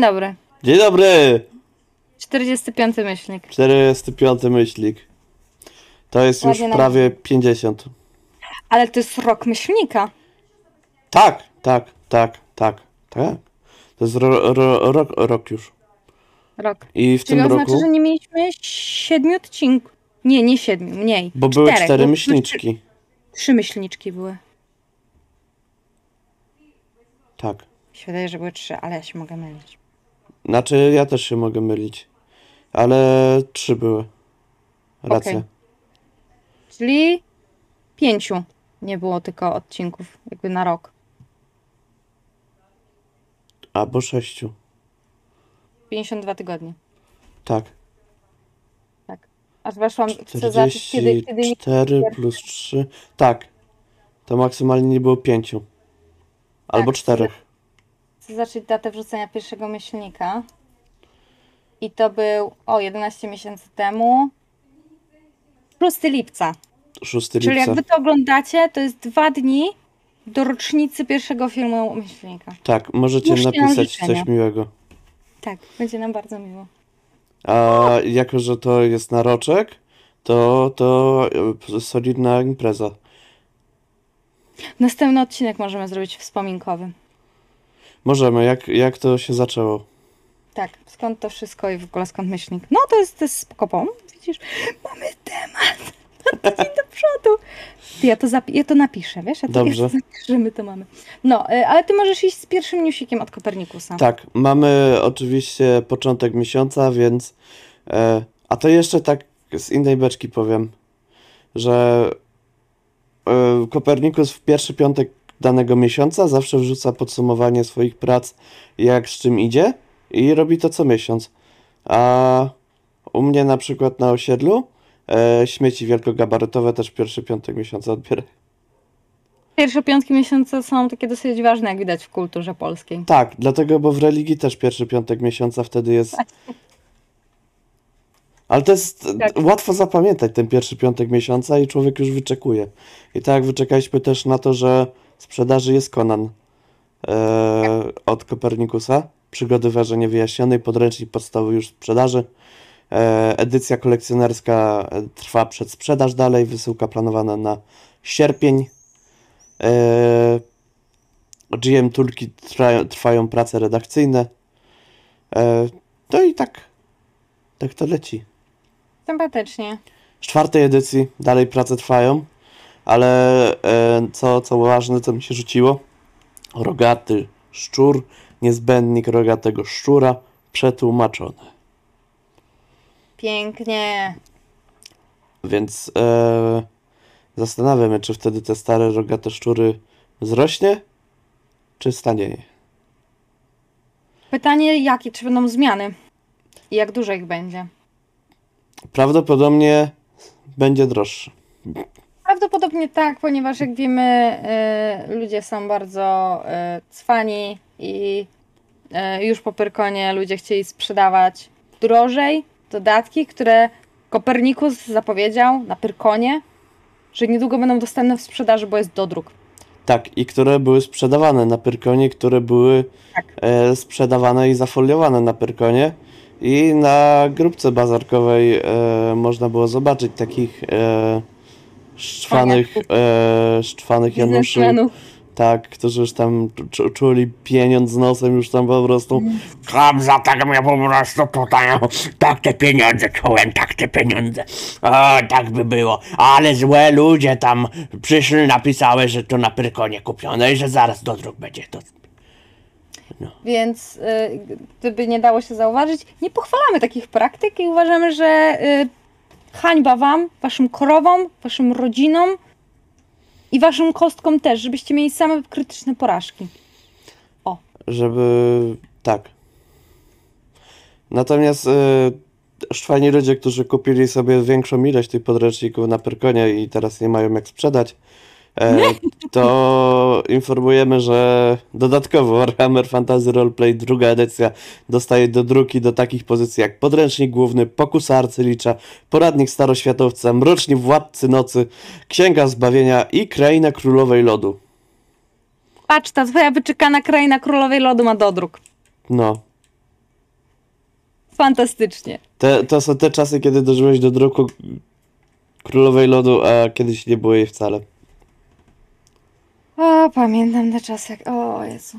Dzień dobry. Dzień dobry! 45 myślnik. 45 myślnik. To jest już Ładnie nam- prawie 50. Ale to jest rok myślnika. Tak, tak, tak, tak, tak. To jest ro, ro, rok, rok już. Rok. I w Czyli tym oznacza, roku, że nie mieliśmy siedmiu odcinków. Nie, nie siedmiu, mniej. bo były Czterech, cztery bo myślniczki. Trzy, trzy myślniczki były. Tak. Mi się wydaje, że były trzy, ale ja się mogę mylić. Znaczy, ja też się mogę mylić. Ale trzy były. Racja. Okej. Czyli pięciu nie było tylko odcinków, jakby na rok. Albo sześciu. 52 tygodnie. Tak. Tak. Aż weszłam, chcę zobaczyć, kiedy, kiedy 44 plus 3. Tak. To maksymalnie nie było pięciu. Albo Tak. czterech. Zacząć datę wrzucenia pierwszego myślnika. I to był, o, 11 miesięcy temu. 6 lipca. 6 Czyli lipca. jak wy to oglądacie, to jest dwa dni do rocznicy pierwszego filmu myślnika. Tak, możecie napisać coś miłego. Tak, będzie nam bardzo miło. A jako, że to jest naroczek, to to e, solidna impreza. Następny odcinek możemy zrobić wspominkowy. Możemy, jak, jak to się zaczęło? Tak, skąd to wszystko i w ogóle skąd myślnik? No to jest, to jest spoko widzisz, mamy temat na tydzień do przodu. Ty, Ja to, zapi- ja to napiszę, wiesz? Ja to, Dobrze. Napiszę, my to mamy. No, y, ale ty możesz iść z pierwszym newsikiem od Kopernikusa. Tak, mamy oczywiście początek miesiąca, więc. E, a to jeszcze tak z innej beczki powiem, że e, Kopernikus w pierwszy piątek danego miesiąca zawsze wrzuca podsumowanie swoich prac, jak z czym idzie, i robi to co miesiąc. A u mnie na przykład na osiedlu e, śmieci wielkogabarytowe też pierwszy piątek miesiąca odbiera. Pierwsze piątki miesiąca są takie dosyć ważne, jak widać w kulturze polskiej. Tak, dlatego, bo w religii też pierwszy piątek miesiąca wtedy jest. Ale to jest Tak. łatwo zapamiętać ten pierwszy piątek miesiąca i człowiek już wyczekuje. I tak wyczekaliśmy też na to, że sprzedaży jest Conan e, od Kopernikusa. Przygody wrażenie wyjaśnionej, podręcznik podstawowy już sprzedaży. E, edycja kolekcjonerska e, trwa przed sprzedaż dalej, wysyłka planowana na sierpień. E, GM Tulki trwają, trwają prace redakcyjne. E, no i tak, tak to leci. Sympatycznie. Z czwartej edycji dalej prace trwają, ale e, co, co ważne, co mi się rzuciło, rogaty szczur, niezbędnik rogatego szczura, przetłumaczone. Pięknie. Więc e, zastanawiam się, czy wtedy te stare rogate szczury wzrośnie, czy stanieje. Pytanie, jakie, czy będą zmiany? I jak dużo ich będzie? Prawdopodobnie będzie droższy. Prawdopodobnie tak, ponieważ jak wiemy, y, ludzie są bardzo y, cwani i y, już po Pyrkonie ludzie chcieli sprzedawać drożej dodatki, które Kopernikus zapowiedział na Pyrkonie, że niedługo będą dostępne w sprzedaży, bo jest dodruk. Tak, i które były sprzedawane na Pyrkonie, które były Tak. e, sprzedawane i zafoliowane na Pyrkonie. I na grupce bazarkowej e, można było zobaczyć takich e, szczwanych, e, szczwanych Januszy, tak, którzy już tam czu- czuli pieniądz z nosem, już tam po prostu Mm. Kom za tak mnie po prostu tutaj, tak te pieniądze czułem, tak te pieniądze. O, tak by było. Ale złe ludzie tam przyszli, napisały, że to na Pyrkonie kupione i że zaraz do dróg będzie to. Więc y, gdyby nie dało się zauważyć, nie pochwalamy takich praktyk i uważamy, że y, hańba wam, waszym krowom, waszym rodzinom i waszym kostkom też, żebyście mieli same krytyczne porażki. żeby tak. Natomiast y, szczwani ludzie, którzy kupili sobie większą ilość tych podręczników na Pyrkonie i teraz nie mają jak sprzedać, to informujemy, że dodatkowo Warhammer Fantasy Roleplay druga edycja dostaje do druki do takich pozycji jak podręcznik główny, pokusa arcylicza, poradnik staroświatowca, mroczni władcy nocy, księga zbawienia i kraina królowej lodu. Patrz, ta twoja wyczekana kraina królowej lodu ma dodruk. No, fantastycznie. Te, to są te czasy, kiedy dożyłeś do druku Królowej Lodu, a kiedyś nie było jej wcale. O, pamiętam te czasy. jak- O Jezu.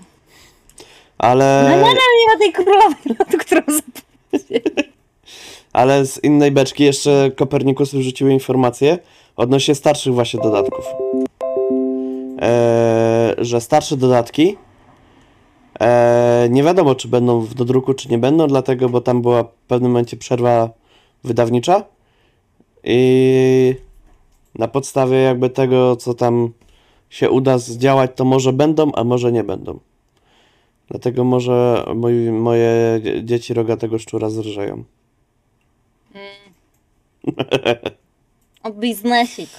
Ale, No nadal nie ma tej królowej lotu, którą zapomniałem. ale z innej beczki jeszcze Kopernikus wrzucił informację odnośnie starszych właśnie dodatków. Eee, że starsze dodatki eee, nie wiadomo, czy będą w dodruku, czy nie będą, dlatego, bo tam była w pewnym momencie przerwa wydawnicza i na podstawie jakby tego, co tam się uda zdziałać, to może będą, a może nie będą. Dlatego może moi, moje dzie- dzieci rogatego szczura zrżeją. O biznesik.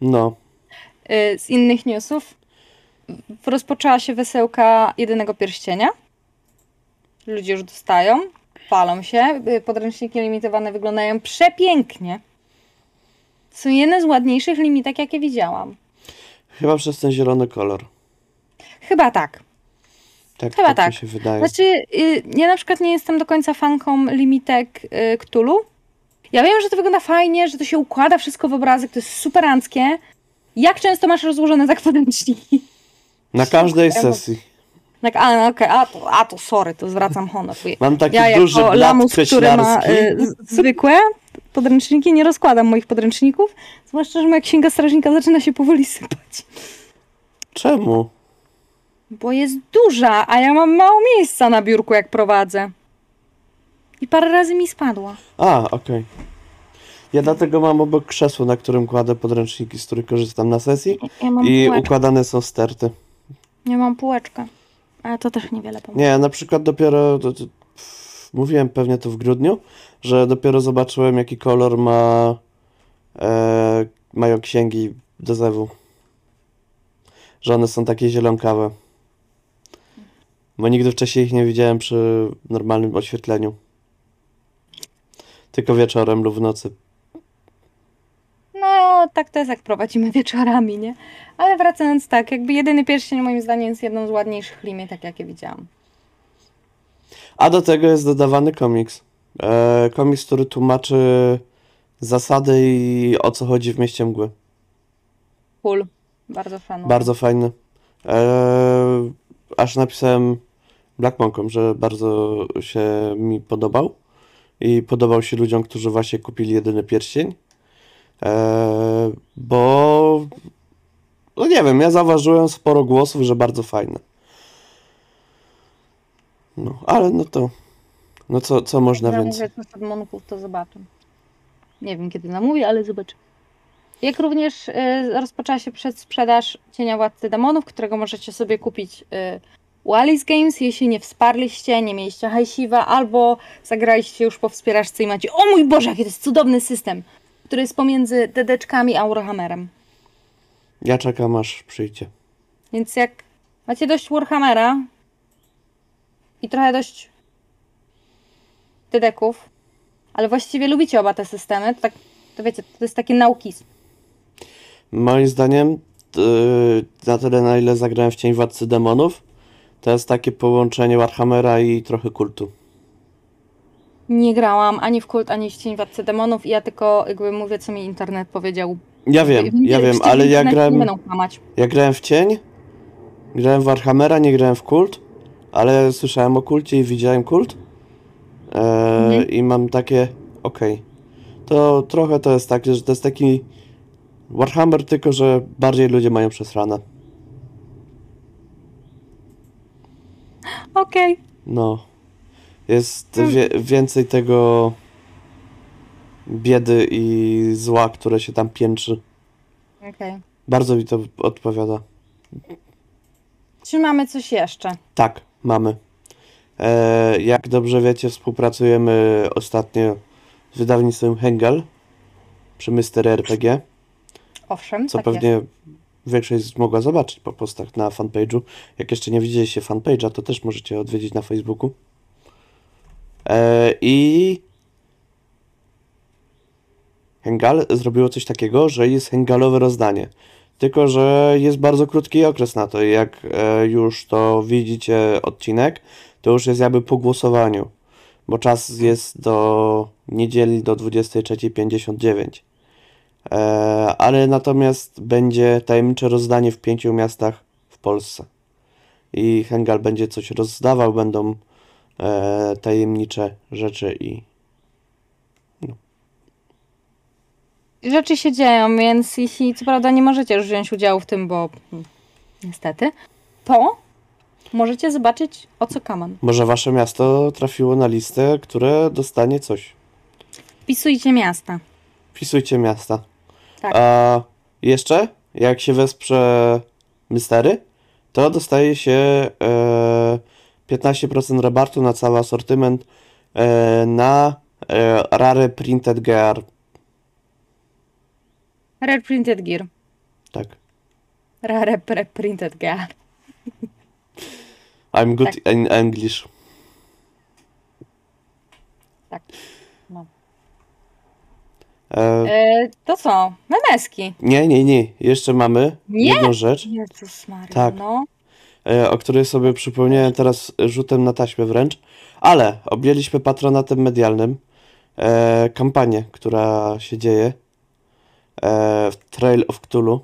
No, Y, Z innych newsów rozpoczęła się wesełka jedynego pierścienia. Ludzie już dostają, palą się. Y, Podręczniki limitowane wyglądają przepięknie. Są jedne z ładniejszych limitek, jakie widziałam. Chyba przez ten zielony kolor. Chyba tak. Tak, Chyba tak, tak. mi się wydaje. Znaczy, y, ja na przykład nie jestem do końca fanką limitek y, Cthulhu. Ja wiem, że to wygląda fajnie, że to się układa wszystko w obrazek, to jest superanckie. Jak często masz rozłożone tak podręczniki? Na każdej sesji. Tak, a, no okej, a, to, a to sorry, to zwracam honor. Mam taki ja duży jako lamus, który ma y, zwykłe podręczniki, nie rozkładam moich podręczników, zwłaszcza, że moja księga strażnika zaczyna się powoli sypać. Czemu? Bo jest duża, a ja mam mało miejsca na biurku, jak prowadzę. I parę razy mi spadła. A, okej. Ja dlatego mam obok krzesło, na którym kładę podręczniki, z których korzystam na sesji Ja i półeczkę. układane są sterty. Ja mam półeczkę. Ale to też niewiele pomoże. Nie, na przykład dopiero, to, to, pff, mówiłem pewnie to w grudniu, że dopiero zobaczyłem jaki kolor ma, e, mają księgi do zewu. Że one są takie zielonkawe. Bo nigdy wcześniej ich nie widziałem przy normalnym oświetleniu. Tylko wieczorem lub w nocy. No, tak to jest, jak prowadzimy wieczorami, nie? Ale wracając tak, jakby jedyny pierścień moim zdaniem jest jedną z ładniejszych limitek, jakie widziałam. A do tego jest dodawany komiks. E, komiks, który tłumaczy zasady i o co chodzi w mieście mgły. Cool. Bardzo szanuję. Bardzo fajny. E, aż napisałem Black Monkom, że bardzo się mi podobał. I podobał się ludziom, którzy właśnie kupili jedyny pierścień. E, bo no nie wiem, ja zauważyłem sporo głosów, że bardzo fajne. No, ale no to no co, co można Jak więcej? namówię od monków, to zobaczę. Nie wiem, kiedy namówię, ale zobaczę. Jak również y, rozpoczęła się przedsprzedaż Cienia Władcy Demonów, którego możecie sobie kupić y, u Alice Games, jeśli nie wsparliście, nie mieliście hajsiwa, albo zagraliście już po wspieraczce i macie o mój Boże, jaki to jest cudowny system, który jest pomiędzy dedeczkami a Warhammerem. Ja czekam aż przyjdzie. Więc jak macie dość Warhammera i trochę dość dedeków, ale właściwie lubicie oba te systemy, to tak, to wiecie, to jest takie nauki. Moim zdaniem, yy, na tyle na ile zagrałem w Cień Władcy Demonów, to jest takie połączenie Warhammera i trochę kultu. Nie grałam ani w kult, ani w Cień Władcy Demonów i ja tylko jakby mówię, co mi internet powiedział. Ja wiem, ja wiem, ale ja grałem, ja grałem w Cień, grałem w Warhammera, nie grałem w kult, ale słyszałem o kulcie i widziałem kult. E, Mhm. I mam takie, okej. To trochę to jest tak, że to jest taki Warhammer, tylko że bardziej ludzie mają przesrane. Okej. No. Jest Hmm. wie, więcej tego biedy i zła, które się tam piętrzy. Okej. Bardzo mi to odpowiada. Czy mamy coś jeszcze? Tak, mamy. E, jak dobrze wiecie, współpracujemy ostatnio z wydawnictwem Hengel przy Mystery RPG, Owszem, co tak pewnie jest. większość mogła zobaczyć po postach na fanpage'u. Jak jeszcze nie widzieliście fanpage'a, to też możecie odwiedzić na Facebooku. E, I Hengal zrobiło coś takiego, że jest Hengalowe rozdanie. Tylko, że jest bardzo krótki okres na to. Jak e, już to widzicie odcinek, to już jest jakby po głosowaniu. bo czas jest do niedzieli do 23.59. E, ale natomiast będzie tajemnicze rozdanie w pięciu miastach w Polsce. I Hengal będzie coś rozdawał, będą e, tajemnicze rzeczy i Rzeczy się dzieją, więc jeśli co prawda nie możecie już wziąć udziału w tym, bo niestety, to możecie zobaczyć o co kaman. może wasze miasto trafiło na listę, które dostanie coś. Wpisujcie miasta. Wpisujcie miasta. Tak. A jeszcze, jak się wesprze mystery, to dostaje się e, 15% rabatu na cały asortyment e, na e, Rare Printed Gear. Rare Printed Gear. Tak. Rare pre Printed Gear. I'm good Tak. in English. Tak. No. E, E, to co? Memeski. nie, nie, nie. Jeszcze mamy Nie? jedną rzecz, Jezus Maria, Tak. no. E, o której sobie przypomniałem teraz rzutem na taśmę wręcz, ale objęliśmy patronatem medialnym e, kampanię, która się dzieje e, w Trail of Cthulhu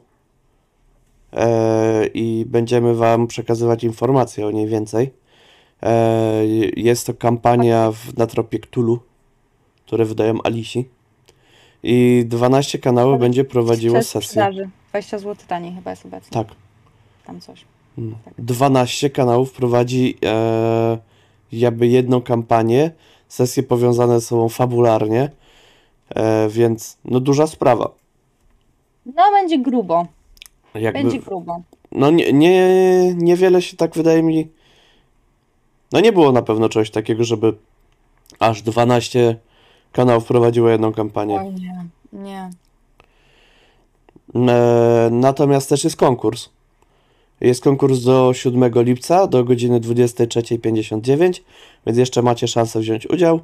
e, i będziemy Wam przekazywać informacje o niej więcej. Jest to kampania w, na tropie Cthulhu, które wydają Alisi i 12 kanałów będzie prowadziło sesję. sprzedaży. 20 zł taniej chyba jest obecnie. Tak. Tam coś. Mm. Tak. 12 kanałów prowadzi e, jakby jedną kampanię, sesje powiązane ze sobą fabularnie, e, więc no duża sprawa. No będzie grubo. Jakby, Będzie grubo. no nie, nie, niewiele się tak wydaje mi, no nie było na pewno czegoś takiego, żeby aż 12 kanałów prowadziło jedną kampanię. Oj nie. Nie. E, natomiast też jest konkurs. Jest konkurs do 7 lipca do godziny 23.59, więc jeszcze macie szansę wziąć udział.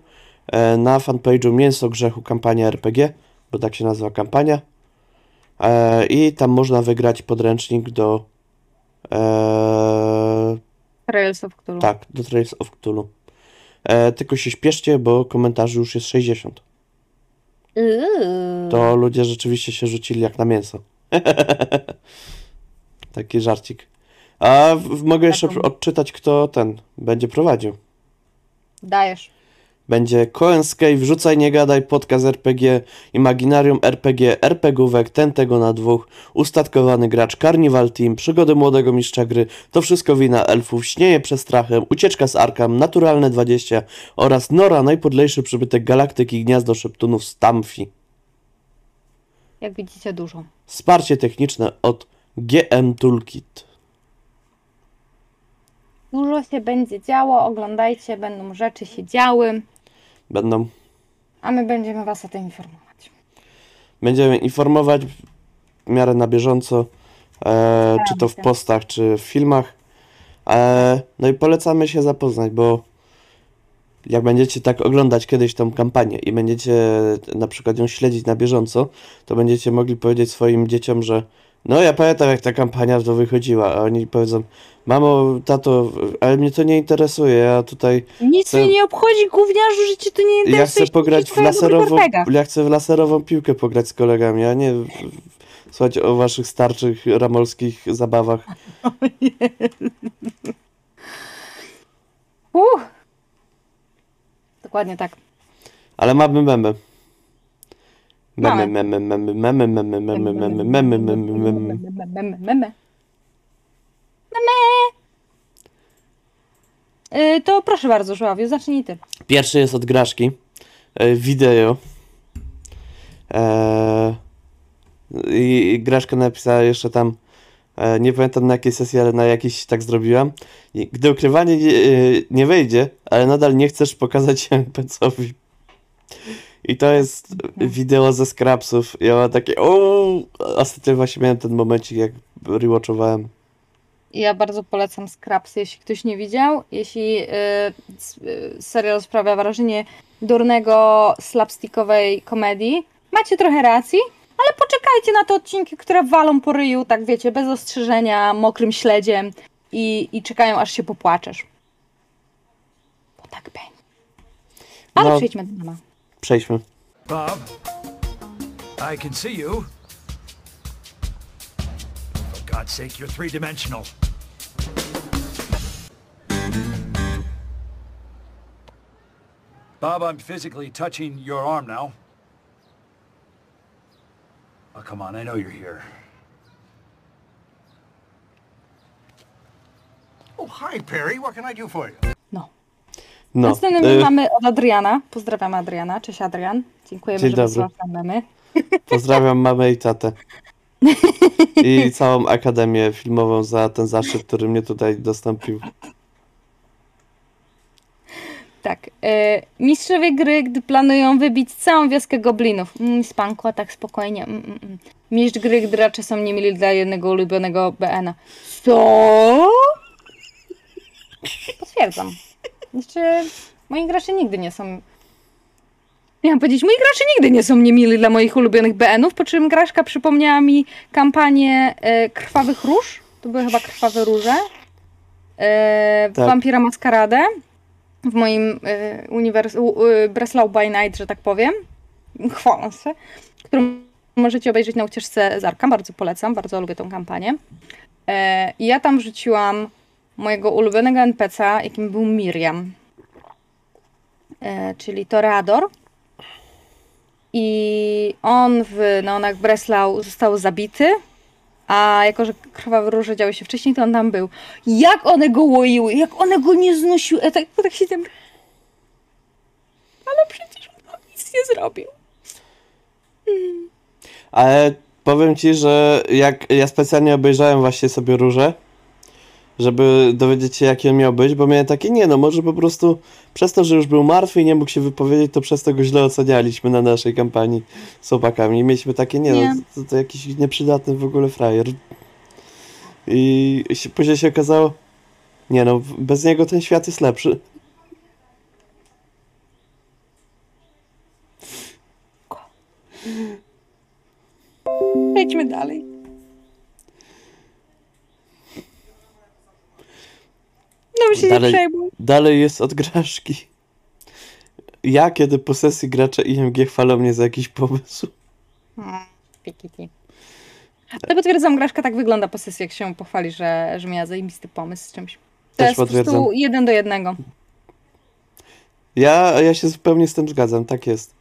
E, na fanpage'u Mięso Grzechu kampania RPG, bo tak się nazywa kampania. E, I tam można wygrać podręcznik do e, Trails of Cthulhu. tak, do Trails of Cthulhu. E, tylko się śpieszcie, bo komentarzy już jest 60. Uuu. To ludzie rzeczywiście się rzucili jak na mięso. Taki żarcik. A w, mogę jeszcze Taką- odczytać, kto ten będzie prowadził. Dajesz. Będzie Koenskej, Wrzucaj Nie Gadaj, Podcast RPG, Imaginarium RPG, RPGówek, Ten Tego na dwóch, Ustatkowany Gracz, Carnival Team, Przygody Młodego Mistrza Gry, To Wszystko Wina Elfów, Śnieje Przestrachem, Ucieczka z Arkam, Naturalne 20 oraz Nora, najpodlejszy przybytek galaktyki Gniazdo Szeptunów Stamfi. Jak widzicie, dużo. Wsparcie techniczne od GM Toolkit. Dużo się będzie działo, oglądajcie, będą rzeczy się działy, Będą, a my będziemy Was o tym informować. będziemy informować w miarę na bieżąco, e, czy to w się. postach, czy w filmach. E, no i polecamy się zapoznać, bo jak będziecie tak oglądać kiedyś tą kampanię i będziecie na przykład ją śledzić na bieżąco, to będziecie mogli powiedzieć swoim dzieciom, że no ja pamiętam jak ta kampania to wychodziła, a oni powiedzą, mamo, tato, ale mnie to nie interesuje, ja tutaj Nic To- mnie nie obchodzi, gówniarzu, że Cię to nie interesuje. Ja chcę pograć w laserową, ja chcę w laserową piłkę pograć z kolegami, a nie w- w- słuchać o waszych starczych ramolskich zabawach. Uff. Dokładnie tak. Ale mamy memy. Memy, memy, memy, memy, memy, memy, memy, memy, memy, memy. Meme. Meme. Y, To proszę bardzo, Żuławiu, zacznij Ty. Pierwszy jest od Graszki. E, Wideo. E, I Graszka napisała jeszcze tam, e, nie pamiętam na jakiej sesji, ale na jakiejś tak zrobiłam. Gdy ukrywanie nie, e, wejdzie, ale nadal nie chcesz pokazać się NPC-owi. I to jest wideo ze scrapsów. Ja mam takie, o, ostatnio właśnie miałem ten momencik, jak rewatchowałem. Ja bardzo polecam Scraps, jeśli ktoś nie widział. Jeśli y, s- y, serial sprawia wrażenie durnego, slapstickowej komedii, macie trochę racji, ale poczekajcie na te odcinki, które walą po ryju, tak wiecie, bez ostrzeżenia, mokrym śledziem i, i czekają, aż się popłaczesz. Bo tak będzie. Ale No. przejdźmy do mema. Przejdźmy. Bob, I can see you. For God's sake, you're three dimensional. Bob, I'm physically touching your arm now. Oh, come on, I know you're here. Oh, hi, Perry. What can I do for you? No. Następnym y, mamy od Adriana. Pozdrawiam Adriana. Cześć Adrian. Dziękujemy, Dzień że nam memy. Pozdrawiam mamę i tatę. I całą akademię filmową za ten zaszczyt, który mnie tutaj dostąpił. Tak. E, mistrzowie gry, gdy planują wybić całą wioskę goblinów. Mm, spankła tak spokojnie. Mm, mm, mm. Mistrz gry, gdy raczej są niemili dla jednego ulubionego BN-a. Co? Potwierdzam. Jeszcze moi gracze nigdy nie są... Miałam powiedzieć, moi gracze nigdy nie są niemili dla moich ulubionych BN-ów, po czym Graszka przypomniała mi kampanię e, Krwawych Róż. To były chyba Krwawe Róże. E, Tak. Vampira Maskaradę w moim y, uniwers- u- y, Breslau by Night, że tak powiem. Chwalę się. Którą możecie obejrzeć na ucieczce z Arka. Bardzo polecam, bardzo lubię tą kampanię. E, I ja tam wrzuciłam mojego ulubionego NPC'a, jakim był Miriam. E, czyli Toreador. I on w Neonach Breslau został zabity. A jako, że krwawe róże działy się wcześniej, to on tam był. Jak one go łoiły, jak one go nie znosiły. Ja tak, tak się tam... Ale przecież on nic nie zrobił. Ale powiem ci, że jak ja specjalnie obejrzałem właśnie sobie róże, żeby dowiedzieć się, jaki on miał być, bo miałem takie, nie no, może po prostu przez to, że już był martwy i nie mógł się wypowiedzieć, to przez to go źle ocenialiśmy na naszej kampanii z chłopakami. I mieliśmy takie, nie, Nie. no, to, to jakiś nieprzydatny w ogóle frajer. I się, później się okazało, nie no, bez niego ten świat jest lepszy. Przejdźmy dalej. No się Dalej. nie przejmuj. Dalej jest od graszki. Ja, kiedy po sesji gracze IMG chwalą mnie za jakiś pomysł. Pikiki. Ale potwierdzam, Graszka tak wygląda po sesji, jak się pochwali, że, że miała zajebisty pomysł z czymś. To Też jest po potwierdzam. prostu jeden do jednego. Ja, ja się zupełnie z tym zgadzam, tak jest.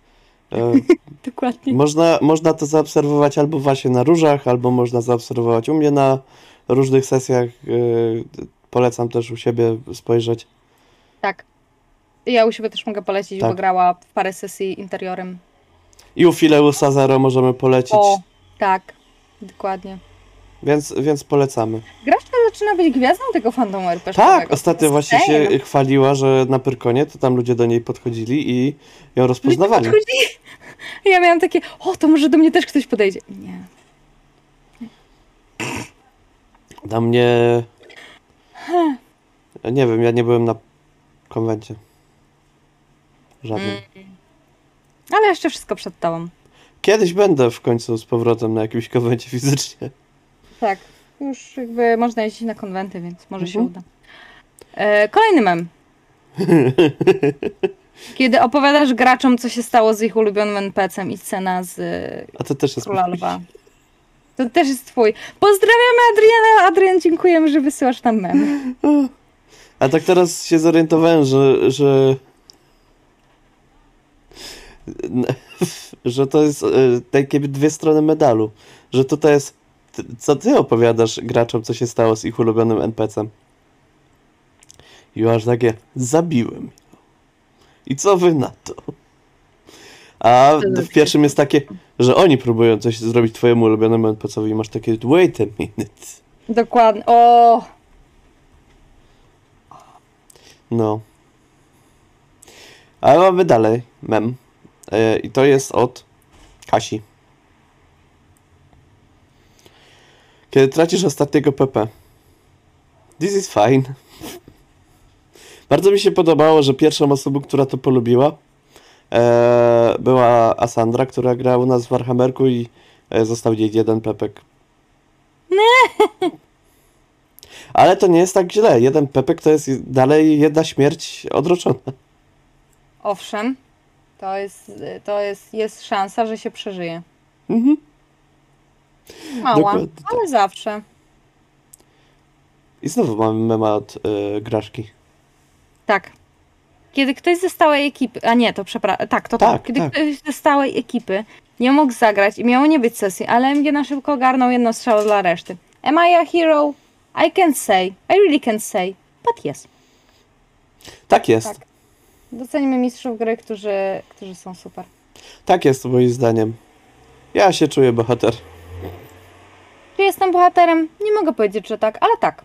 E, Dokładnie. można, można to zaobserwować albo właśnie na różach, albo można zaobserwować u mnie na różnych sesjach. E, polecam też u siebie spojrzeć. Tak. Ja u siebie też mogę polecić, Tak. bo grała w parę sesji interiorem. I u Fileusa Zero możemy polecić, O, tak. Dokładnie. więc, więc polecamy. Graszka zaczyna być gwiazdą tego fandomu rpg Tak, ostatnio właśnie się chwaliła, że na Pyrkonie to tam ludzie do niej podchodzili i ją rozpoznawali. Podchodzi. Ja miałam takie, o, to może do mnie też ktoś podejdzie. Nie. Na mnie. Nie wiem, ja nie byłem na konwencie. Żadnym. Mm. Ale jeszcze wszystko przed tobą. Kiedyś będę w końcu z powrotem na jakimś konwencie fizycznie. Tak. Już jakby można jeździć na konwenty, więc może się Mhm. uda. E, kolejny mem. Kiedy opowiadasz graczom, co się stało z ich ulubionym NPC-em i scena z A to też jest. Króla Lwa. To też jest twój. Pozdrawiamy Adriana. Adrian, dziękujemy, że wysyłasz nam memy. A tak teraz się zorientowałem, że. że... że to jest e, takie dwie strony medalu. Że tutaj jest. Co ty opowiadasz graczom, co się stało z ich ulubionym NPC-em? I aż takie. Zabiłem. I co wy na to? A w pierwszym jest takie, że oni próbują coś zrobić twojemu ulubionemu NPC-owi i masz takie. Wait a minute. Dokładnie. O, No. Ale mamy dalej mem. E, I to jest od Kasi. Kiedy tracisz ostatniego PP. This is fine. Bardzo mi się podobało, że pierwszą osobą, która to polubiła, e, była Asandra, która gra u nas w Warhammerku i e, został jej jeden pepek. Ale to nie jest tak źle. Jeden pepek to jest dalej jedna śmierć odroczona. owszem. To jest, to jest, jest szansa, że się przeżyje. Mhm. Mała, Dokładnie tak. ale zawsze. I znowu mamy mema od y, Graszki. Tak. Kiedy ktoś ze stałej ekipy, a nie, to przepraszam, tak, to tak. Tak, Kiedy tak. ktoś ze stałej ekipy nie mógł zagrać i miało nie być sesji, ale MG na szybko ogarnął jedno strzał dla reszty. Am I a hero? I can say, I really can say, but yes. Tak jest. Tak. Tak, Docenimy mistrzów gry, którzy, którzy są super. tak jest moim zdaniem. Ja się czuję bohater. Czy jestem bohaterem? Nie mogę powiedzieć, że tak, ale tak.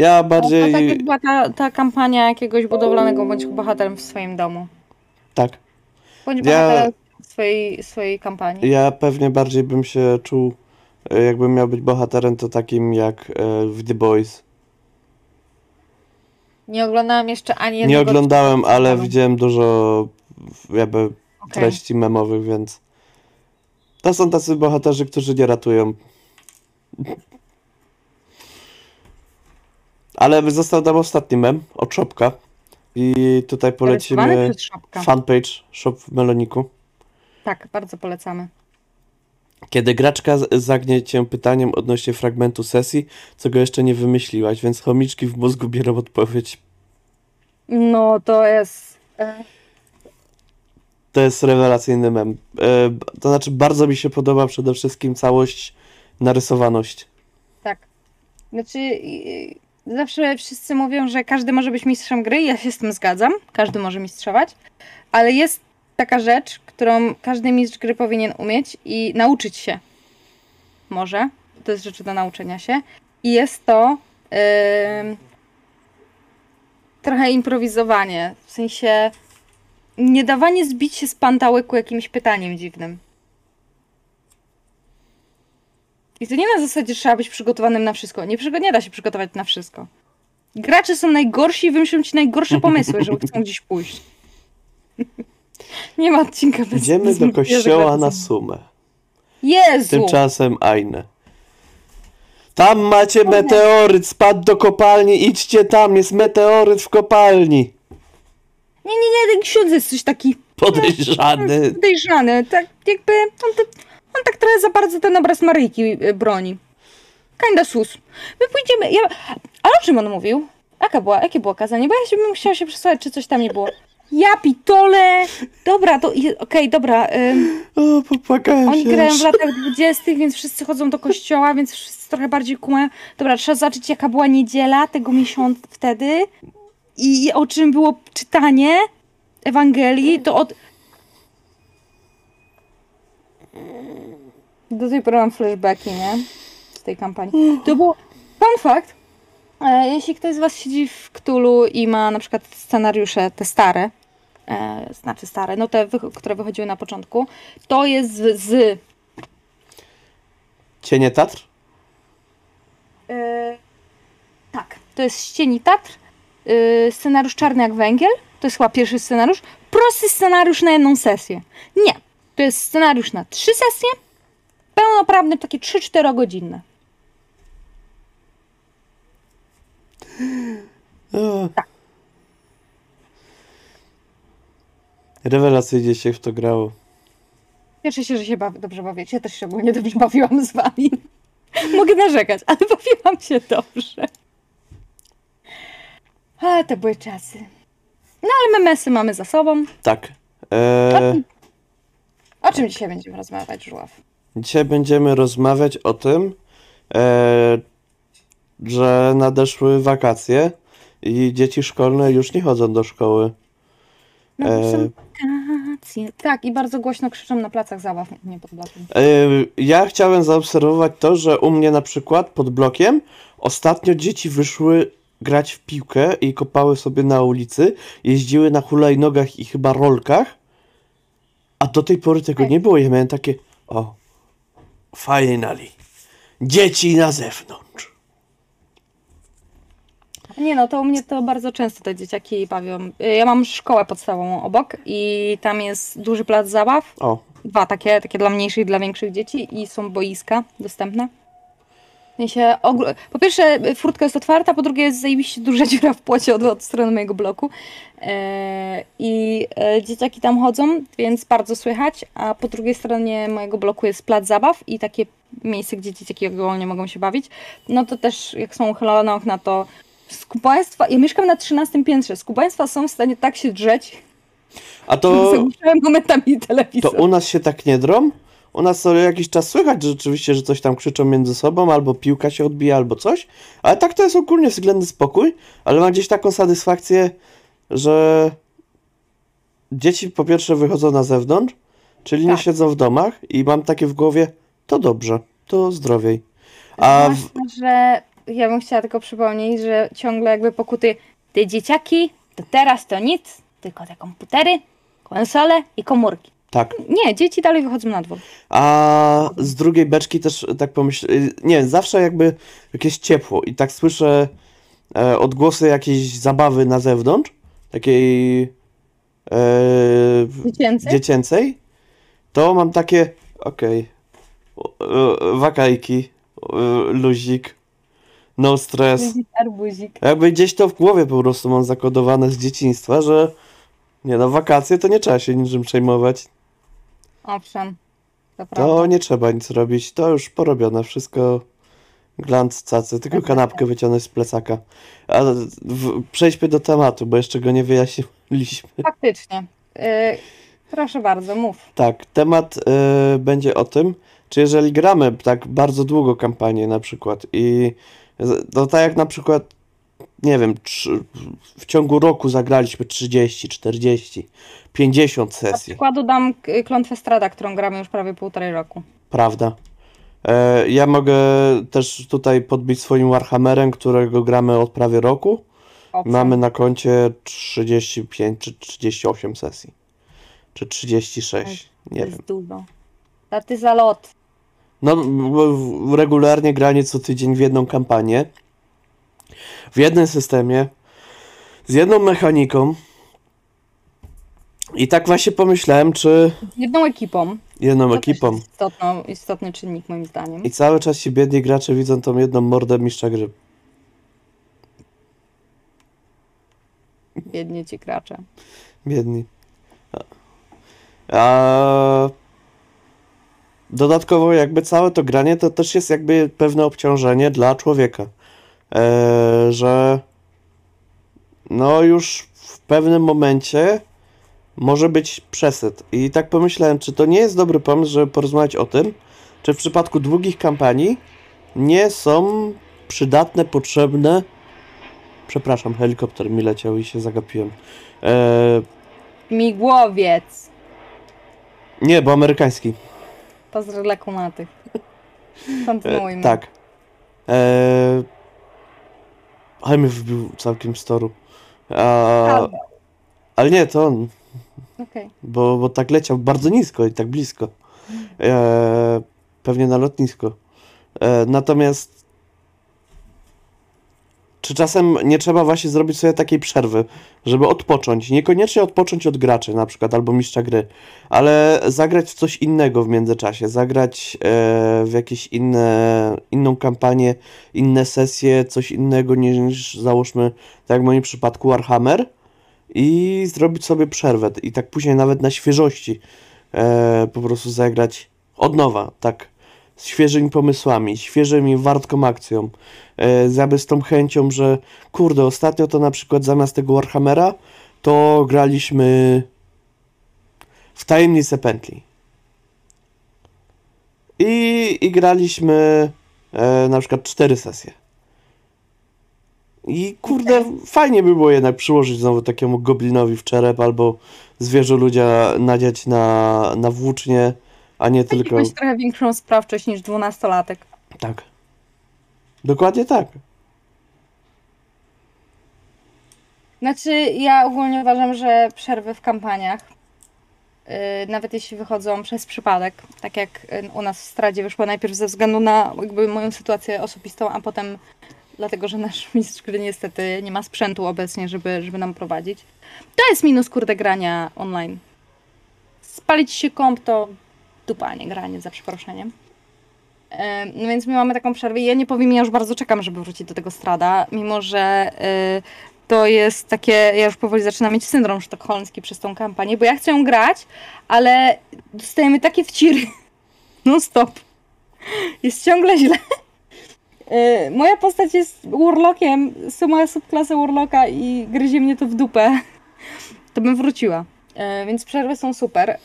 Ja To bardziej... tak jak była ta, ta kampania jakiegoś budowlanego, bądź bohaterem w swoim domu. Tak. Bądź Ja- bohaterem swojej, swojej kampanii. Ja pewnie bardziej bym się czuł, e, jakbym miał być bohaterem, to takim jak e, w The Boys. Nie oglądałam jeszcze ani jednego Nie oglądałem, ale serialu. widziałem dużo jakby Okej. treści memowych, więc to są tacy bohaterzy, którzy nie ratują. Ale został nam ostatni mem od Shopka i tutaj polecimy Szopka. fanpage Shop w Meloniku. Tak, bardzo polecamy. Kiedy graczka zagnie cię pytaniem odnośnie fragmentu sesji, co go jeszcze nie wymyśliłaś, więc chomiczki w mózgu biorą odpowiedź. No to jest. e, To jest rewelacyjny mem. E, To znaczy, bardzo mi się podoba przede wszystkim całość, narysowaność. Tak. Znaczy, zawsze wszyscy mówią, że każdy może być mistrzem gry, ja się z tym zgadzam. Każdy może mistrzować, ale jest taka rzecz, którą każdy mistrz gry powinien umieć i nauczyć się. Może. To jest rzecz do nauczenia się. I jest to em, trochę improwizowanie. W sensie nie dawanie zbić się z pantałyku jakimś pytaniem dziwnym. I to nie na zasadzie, że trzeba być przygotowanym na wszystko. Nie, przygo- nie da się przygotować na wszystko. Gracze są najgorsi i wymyślą ci najgorsze pomysły, że chcą gdzieś pójść. Nie ma odcinka bez Idziemy bez do kościoła na sumę. Jezu! Tymczasem Ajne. Tam macie meteoryt, spadł do kopalni, idźcie tam, jest meteoryt w kopalni. Nie, nie, nie, ten ksiądz jest coś taki Podejrzany. podejrzany. Tak jakby on, to, on tak trochę za bardzo ten obraz Maryjki y, broni. Kinda sus. My pójdziemy. Ja, a o czym on mówił? Jaka była, jakie było kazanie? Bo ja się bym chciała się przesłuchać, czy coś tam nie było. Ja pitole! Dobra, to okej, dobra. ym, O, popłakałem Oni się. grają w latach dwudziestych, więc wszyscy chodzą do kościoła, więc wszyscy trochę bardziej kumają. Dobra, trzeba zobaczyć, jaka była niedziela tego miesiąca wtedy i o czym było czytanie Ewangelii. To od. Do tej pory mam flashbacki, nie? Z tej kampanii. To było. Fun fact. E, jeśli ktoś z Was siedzi w Ktulu i ma na przykład scenariusze, te stare, e, znaczy stare, no te, które wychodziły na początku, to jest z, z Cienie Tatr? e, tak, to jest z Cieni Tatr, e, scenariusz czarny jak węgiel, to jest chyba pierwszy scenariusz, prosty scenariusz na jedną sesję. Nie, to jest scenariusz na trzy sesje, pełnoprawny, takie 3-4 godzinne. O. Tak. Rewelacyjnie się w to grało. Cieszę się, że się bawi, dobrze bawicie. Ja też się ogólnie dobrze bawiłam z wami. Mogę narzekać, ale bawiłam się dobrze. Ale to były czasy. No ale memesy mamy za sobą. Tak. E, O czym dzisiaj będziemy rozmawiać, Żuław? dzisiaj będziemy rozmawiać o tym, e, że nadeszły wakacje i dzieci szkolne już nie chodzą do szkoły. No, E, są wakacje. Tak, i bardzo głośno krzyczą na placach zabaw, nie pod blokiem. E, Ja chciałem zaobserwować to, że u mnie na przykład pod blokiem ostatnio dzieci wyszły grać w piłkę i kopały sobie na ulicy, jeździły na hulajnogach i chyba rolkach, a do tej pory tego nie było. Ja miałem takie, o, finally, dzieci na zewnątrz. Nie no, to u mnie to bardzo często te dzieciaki bawią. Ja mam szkołę podstawową obok i tam jest duży plac zabaw. O, Dwa takie, takie dla mniejszych i dla większych dzieci i są boiska dostępne. Sensie, po pierwsze furtka jest otwarta, po drugie jest zajebiście duża dziura w płocie od, od strony mojego bloku e, i e, dzieciaki tam chodzą, więc bardzo słychać, a po drugiej stronie mojego bloku jest plac zabaw i takie miejsce, gdzie dzieciaki ogólnie mogą się bawić, no to też jak są uchylone okna, to skubaństwa, ja mieszkam na 13 piętrze, skubaństwa są w stanie tak się drzeć, A to, zagłuszałem momentami to telewizor. u nas się tak nie drą? U nas co jakiś czas słychać rzeczywiście, że coś tam krzyczą między sobą, albo piłka się odbija, albo coś. Ale tak to jest ogólnie względny spokój, ale mam gdzieś taką satysfakcję, że dzieci po pierwsze wychodzą na zewnątrz, czyli nie Tak. siedzą w domach i mam takie w głowie, to dobrze, to zdrowiej. A w, Zwłaszcza, że ja bym chciała tylko przypomnieć, że ciągle jakby pokuty te dzieciaki, to teraz to nic, tylko te komputery, konsole i komórki. Tak. Nie, dzieci dalej wychodzą na dwór. A z drugiej beczki też tak pomyśl, y, nie zawsze jakby jakieś ciepło i tak słyszę e, odgłosy jakiejś zabawy na zewnątrz, takiej e, Dziecięcy? dziecięcej, to mam takie, okej, e, wakajki, e, luzik, no stres. Guzik, Arbuzik. Jakby gdzieś to w głowie po prostu mam zakodowane z dzieciństwa, że nie no, wakacje to nie trzeba się niczym przejmować. Owszem, to To prawda. nie trzeba nic robić, to już porobione, wszystko glanc cacy, tylko kanapkę wyciągnąć z plecaka. A w, przejdźmy do tematu, bo jeszcze go nie wyjaśniliśmy. Faktycznie. Y, proszę bardzo, mów. Tak, temat y, będzie o tym, czy jeżeli gramy tak bardzo długo kampanię na przykład i z- to tak jak na przykład, nie wiem, w ciągu roku zagraliśmy 30, 40, 50 Na sesji. przykładu dam klątwę Strada, którą gramy już prawie półtorej roku. Prawda. E, ja mogę też tutaj podbić swoim Warhammerem, którego gramy od prawie roku. Mamy na koncie 35 czy 38 sesji. Czy 36, To nie wiem. jest dużo. Taty za lot. No, regularnie granie co tydzień w jedną kampanię. W jednym systemie. Z jedną mechaniką. I tak właśnie pomyślałem, czy Jedną ekipą. jedną To ekipą. Istotno, istotny czynnik moim zdaniem. I cały czas ci biedni gracze widzą tą jedną mordę mistrza gry. Biednie ci gracze. Biedni. A dodatkowo jakby całe to granie to też jest jakby pewne obciążenie dla człowieka. E, że no już w pewnym momencie może być przesyt. I tak pomyślałem, czy to nie jest dobry pomysł, żeby porozmawiać o tym, czy w przypadku długich kampanii nie są przydatne, potrzebne. Przepraszam, helikopter mi leciał i się zagapiłem. E, Migłowiec. nie, bo amerykański. Pozdro dla kumatych. E, Kontynuujmy. tak. E, mnie wbił całkiem z toru. A, ale nie, to on, Okej. bo, bo tak leciał bardzo nisko i tak blisko. E, pewnie na lotnisko. E, natomiast czy czasem nie trzeba właśnie zrobić sobie takiej przerwy, żeby odpocząć? Niekoniecznie odpocząć od graczy na przykład, albo mistrza gry, ale zagrać w coś innego w międzyczasie, zagrać e, w jakieś inne, inną kampanię, inne sesje, coś innego niż, niż załóżmy, tak jak w moim przypadku Warhammer i zrobić sobie przerwę i tak później nawet na świeżości e, po prostu zagrać od nowa, tak, z świeżymi pomysłami, świeżymi wartką akcją, e, z tą chęcią, że kurde, ostatnio to na przykład zamiast tego Warhammera to graliśmy w Tajemnicę Pętli. I, i graliśmy e, na przykład cztery sesje. I kurde, fajnie by było jednak przyłożyć znowu takiemu goblinowi w czerep albo zwierzę ludzia nadziać na, na włócznie, a nie tylko. Mieć trochę większą sprawczość niż dwunastolatek. Tak. Dokładnie tak. Znaczy, ja ogólnie uważam, że przerwy w kampaniach, yy, nawet jeśli wychodzą przez przypadek, tak jak yy, u nas w Stradzie wyszło najpierw ze względu na jakby moją sytuację osobistą, a potem dlatego, że nasz mistrz gry niestety nie ma sprzętu obecnie, żeby, żeby nam prowadzić. To jest minus kurde grania online. Spalić się komp to dupa, a nie granie, za przeproszeniem. No więc my mamy taką przerwę ja nie powiem, ja już bardzo czekam, żeby wrócić do tego strada, mimo że e, to jest takie, ja już powoli zaczynam mieć syndrom sztokholmski przez tą kampanię, bo ja chcę ją grać, ale dostajemy takie wciry non stop. Jest ciągle źle. E, Moja postać jest warlockiem, są moja subklasa warlocka i gryzie mnie to w dupę. To bym wróciła. E, Więc przerwy są super.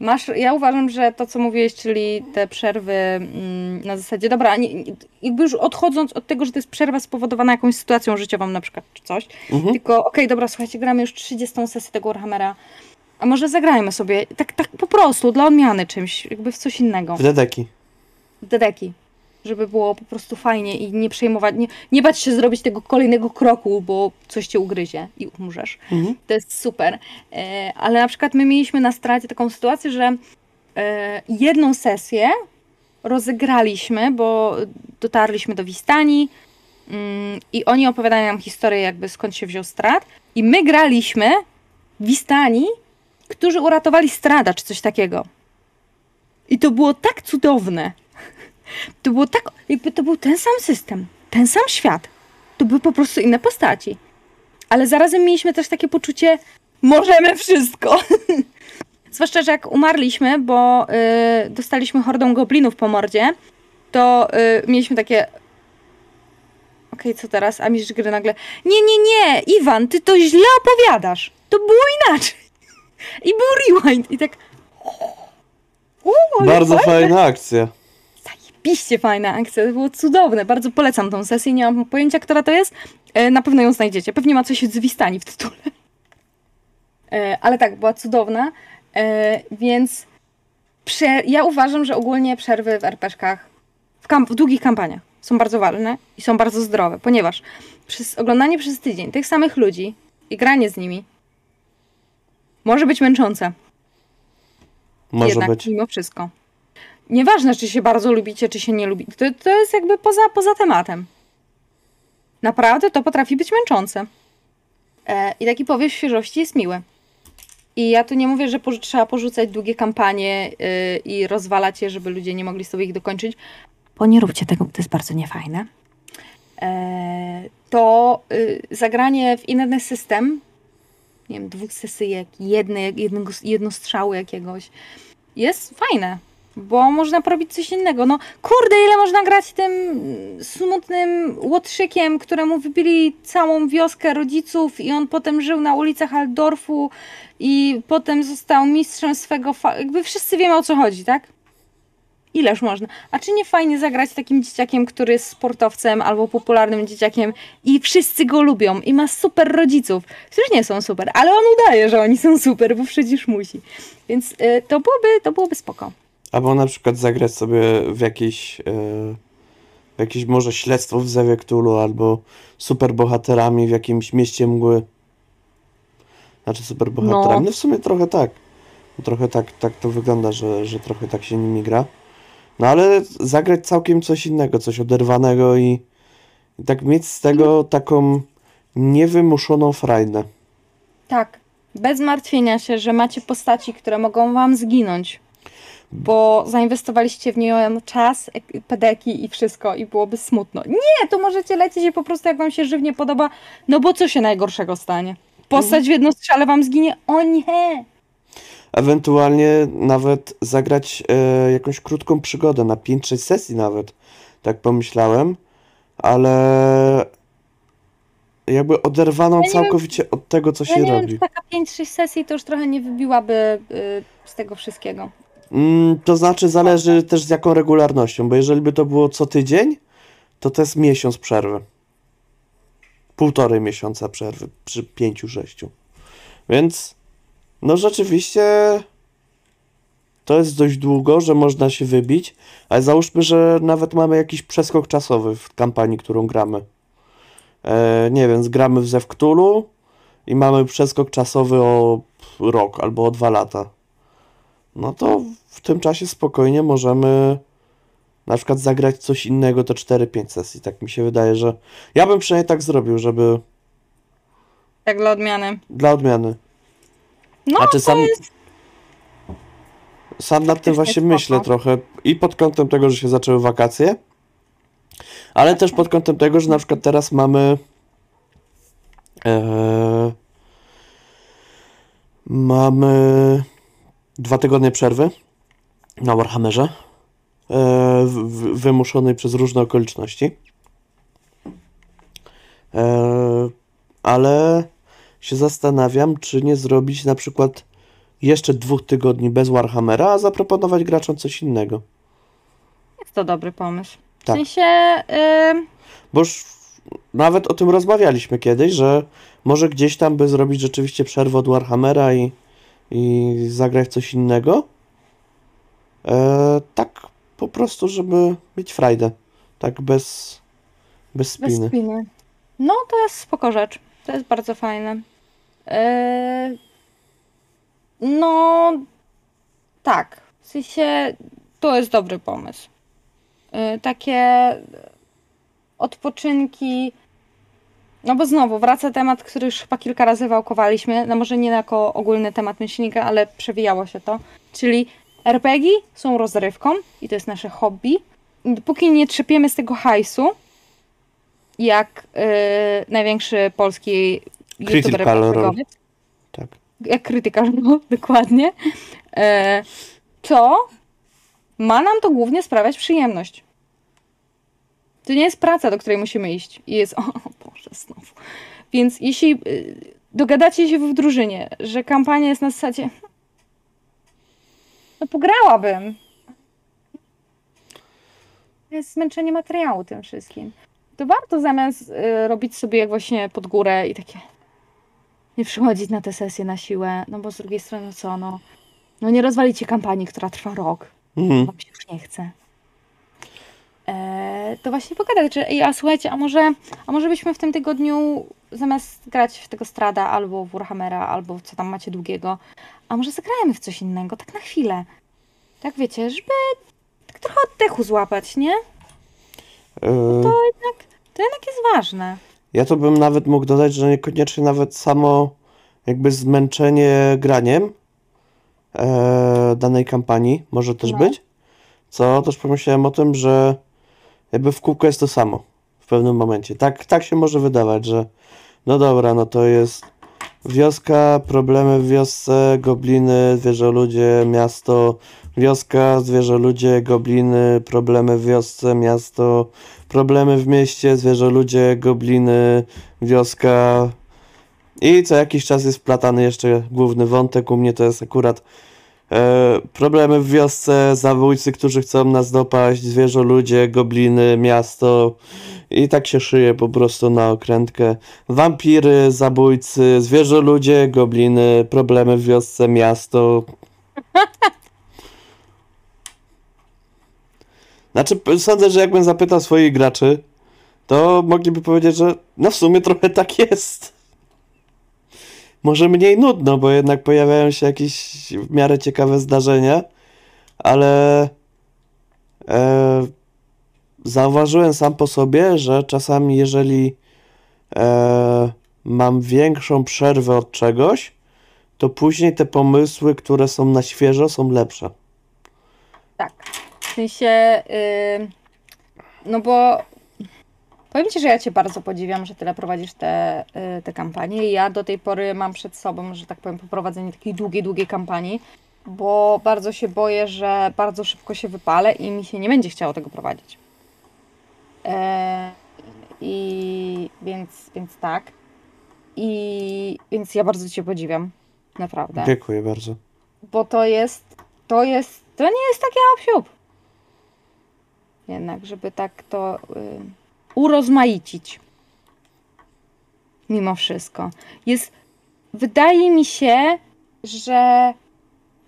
Masz, ja uważam, że to, co mówiłeś, czyli te przerwy mm, na zasadzie, dobra, nie, jakby już odchodząc od tego, że to jest przerwa spowodowana jakąś sytuacją życiową na przykład, czy coś, Mhm. tylko okej, dobra, słuchajcie, gramy już 30 sesję tego Warhammera, a może zagrajmy sobie, tak, tak po prostu, dla odmiany czymś, jakby w coś innego, W dedeki. w dedeki, żeby było po prostu fajnie i nie przejmować, nie, nie bać się zrobić tego kolejnego kroku, bo coś cię ugryzie i umrzesz. Mhm. To jest super. E, ale na przykład my mieliśmy na stracie taką sytuację, że e, jedną sesję rozegraliśmy, bo dotarliśmy do Wistani mm, i oni opowiadają nam historię jakby skąd się wziął strat i my graliśmy Wistani, którzy uratowali strada czy coś takiego. I to było tak cudowne. To było tak, jakby to był ten sam system, ten sam świat. To były po prostu inne postaci. Ale zarazem mieliśmy też takie poczucie, możemy wszystko. Zwłaszcza, że jak umarliśmy, bo y, dostaliśmy hordą goblinów po mordzie, to y, mieliśmy takie. Okej, co teraz? A mistrz gry nagle. Nie, nie, nie, Iwan, ty to źle opowiadasz. To było inaczej. I był rewind. I tak. Ale Bardzo fajna akcja. Zajebiście fajna akcja, to było cudowne. Bardzo polecam tą sesję, nie mam pojęcia, która to jest. E, Na pewno ją znajdziecie. Pewnie ma coś z Wistani w tytule. E, Ale tak, była cudowna. E, Więc ja uważam, że ogólnie przerwy w RPG-kach, w, w długich kampaniach są bardzo ważne i są bardzo zdrowe, ponieważ przez oglądanie przez tydzień tych samych ludzi i granie z nimi może być męczące. Może jednak być. mimo wszystko. Nieważne, czy się bardzo lubicie, czy się nie lubicie. To, to jest jakby poza, poza tematem. Naprawdę to potrafi być męczące. E, I taki powiew świeżości jest miły. I ja tu nie mówię, że trzeba porzucać długie kampanie y, i rozwalać je, żeby ludzie nie mogli sobie ich dokończyć. Bo nie róbcie tego, bo to jest bardzo niefajne. E, to y, zagranie w inny system, nie wiem, dwóch sesyjek, jednej, jednego, jednostrzały jakiegoś, jest fajne, bo można porobić coś innego. No kurde, ile można grać tym smutnym łotrzykiem, któremu wybili całą wioskę rodziców i on potem żył na ulicach Aldorfu i potem został mistrzem swego jakby wszyscy wiemy o co chodzi, tak? Ileż można? A czy nie fajnie zagrać takim dzieciakiem, który jest sportowcem albo popularnym dzieciakiem i wszyscy go lubią i ma super rodziców, którzy nie są super, ale on udaje, że oni są super, bo przecież musi. Więc y, to byłoby, to byłoby spoko. Albo na przykład zagrać sobie w jakieś, e, w jakieś może śledztwo w Zewie Cthulhu, albo superbohaterami w jakimś mieście mgły. Znaczy superbohaterami, no. w sumie trochę tak. Trochę tak, tak to wygląda, że, że trochę tak się nimi gra. No ale zagrać całkiem coś innego, coś oderwanego i, i tak mieć z tego taką niewymuszoną frajdę. Tak, bez martwienia się, że macie postaci, które mogą wam zginąć, bo zainwestowaliście w nią czas, ek- pedeki i wszystko i byłoby smutno. Nie, to możecie lecieć i po prostu jak wam się żywnie podoba, no bo co się najgorszego stanie? Postać w jedną strzale wam zginie? O nie! Ewentualnie nawet zagrać e, jakąś krótką przygodę na 5-6 sesji nawet. Tak pomyślałem, ale jakby oderwaną Ja nie wiem- całkowicie od tego, co Ja się nie wiem, robi. czy taka 5-6 sesji to już trochę nie wybiłaby y, z tego wszystkiego. Mm, to znaczy zależy też z jaką regularnością, bo jeżeli by to było co tydzień, to to jest miesiąc przerwy. Półtorej miesiąca przerwy przy pięciu, sześciu. Więc no rzeczywiście to jest dość długo, że można się wybić, ale załóżmy, że nawet mamy jakiś przeskok czasowy w kampanii, którą gramy. E, nie wiem, zgramy w Zew Cthulhu i mamy przeskok czasowy o rok albo o dwa lata no to w tym czasie spokojnie możemy na przykład zagrać coś innego, to 4-5 sesji. Tak mi się wydaje, że ja bym przynajmniej tak zrobił, żeby Tak dla odmiany. dla odmiany. No, A czy to sam, jest... sam nad tym właśnie myślę trochę i pod kątem tego, że się zaczęły wakacje, ale też pod kątem tego, że na przykład teraz mamy e, mamy dwa tygodnie przerwy na Warhammerze e, wymuszonej przez różne okoliczności. E, ale się zastanawiam, czy nie zrobić na przykład jeszcze dwóch tygodni bez Warhammera, a zaproponować graczom coś innego. Jest to dobry pomysł. W Tak. sensie, ym, Bo już nawet o tym rozmawialiśmy kiedyś, że może gdzieś tam by zrobić rzeczywiście przerwę od Warhammera i, i zagrać coś innego. E, tak po prostu, żeby mieć frajdę. Tak bez, bez bez spiny. spiny. No, to jest spoko rzecz. To jest bardzo fajne. Yy, no, tak. W sensie, to jest dobry pomysł. Yy, takie odpoczynki. No bo znowu wraca temat, który już chyba kilka razy wałkowaliśmy. No może nie jako ogólny temat myślnika, ale przewijało się to. Czyli RPG są rozrywką i to jest nasze hobby. Dopóki nie trzepiemy z tego hajsu, jak yy, największy polski youtuber. RPGowiec, Tak. jak Critical Role, dokładnie, e, to ma nam to głównie sprawiać przyjemność. To nie jest praca, do której musimy iść. I jest, o Więc jeśli y, dogadacie się w drużynie, że kampania jest na zasadzie no pograłabym. Jest zmęczenie materiału tym wszystkim. To warto zamiast y, robić sobie jak właśnie pod górę i takie nie przychodzić na tę sesję na siłę, no bo z drugiej strony co, no, no nie rozwalicie kampanii, która trwa rok, Mhm. wam się już nie chce. To właśnie pogadać, że ej, a słuchajcie, a może, a może byśmy w tym tygodniu zamiast grać w tego Strada albo w Warhammera, albo co tam macie długiego, a może zagrajmy w coś innego, tak na chwilę. Tak wiecie, żeby tak trochę oddechu złapać, nie? E, To jednak jest ważne. Ja to bym nawet mógł dodać, że niekoniecznie nawet samo jakby zmęczenie graniem e, danej kampanii może też No. być. Co też pomyślałem o tym, że jakby w kółko jest to samo w pewnym momencie. Tak, tak się może wydawać, że no dobra, no to jest wioska, problemy w wiosce, gobliny, zwierzoludzie, miasto, wioska, zwierzoludzie, gobliny, problemy w wiosce, miasto, problemy w mieście, zwierzoludzie, gobliny, wioska. I co jakiś czas jest wplatany jeszcze główny wątek. U mnie to jest akurat problemy w wiosce, zabójcy, którzy chcą nas dopaść, zwierzoludzie, gobliny, miasto. I tak się szyje po prostu na okrętkę. Wampiry, zabójcy, zwierzoludzie, gobliny, problemy w wiosce, miasto. Znaczy, sądzę, że jakbym zapytał swoich graczy, to mogliby powiedzieć, że no w sumie trochę tak jest. Może mniej nudno, bo jednak pojawiają się jakieś w miarę ciekawe zdarzenia, ale e, zauważyłem sam po sobie, że czasami jeżeli e, mam większą przerwę od czegoś, to później te pomysły, które są na świeżo, są lepsze. Tak. W sensie, yy, no bo powiem Ci, że ja Cię bardzo podziwiam, że tyle prowadzisz te, yy, te kampanie. Ja do tej pory mam przed sobą, że tak powiem, poprowadzenie takiej długiej, długiej kampanii, bo bardzo się boję, że bardzo szybko się wypalę i mi się nie będzie chciało tego prowadzić. E, I więc, więc tak. I więc ja bardzo Cię podziwiam. Naprawdę Dziękuję bardzo. bo to jest, to jest, to nie jest takie obsiub. Jednak, żeby tak to y, urozmaicić. Mimo wszystko. Jest, wydaje mi się, że,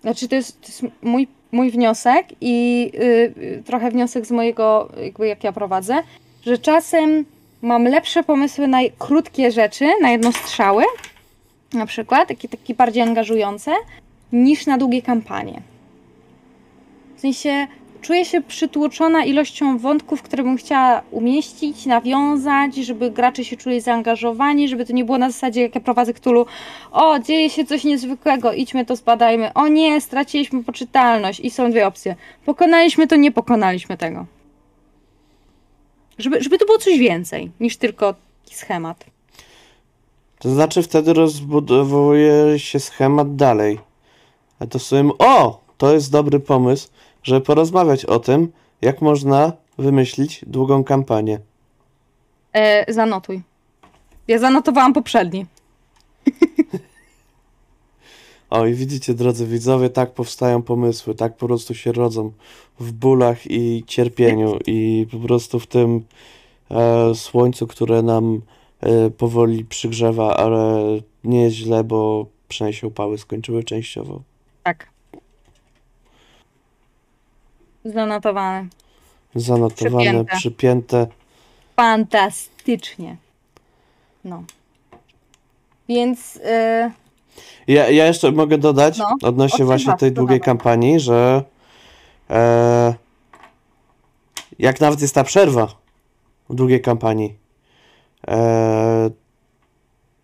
znaczy to jest, to jest mój, mój wniosek i y, y, trochę wniosek z mojego, jakby jak ja prowadzę, że czasem mam lepsze pomysły na krótkie rzeczy, na jednostrzały, na przykład, takie, takie bardziej angażujące, niż na długie kampanie. W sensie, czuję się przytłoczona ilością wątków, które bym chciała umieścić, nawiązać, żeby gracze się czuli zaangażowani, żeby to nie było na zasadzie, jak ja prowadzę Cthulhu, o, dzieje się coś niezwykłego, idźmy to zbadajmy, o nie, straciliśmy poczytalność i są dwie opcje, pokonaliśmy to, nie pokonaliśmy tego. Żeby, żeby to było coś więcej niż tylko schemat. To znaczy wtedy rozbudowuje się schemat dalej. A to sobie, o, to jest dobry pomysł, żeby porozmawiać o tym, jak można wymyślić długą kampanię. E, zanotuj. Ja zanotowałam poprzedni. O, i widzicie, drodzy widzowie, tak powstają pomysły, tak po prostu się rodzą w bólach i cierpieniu i po prostu w tym e, słońcu, które nam e, powoli przygrzewa, ale nie jest źle, bo przynajmniej się upały skończyły częściowo. Tak. Zanotowane. Zanotowane, Przypięte. przypięte. Fantastycznie. No. Więc y, Ja, ja jeszcze mogę dodać No, odnośnie właśnie tej długiej kampanii, że e, jak nawet jest ta przerwa w długiej kampanii, e,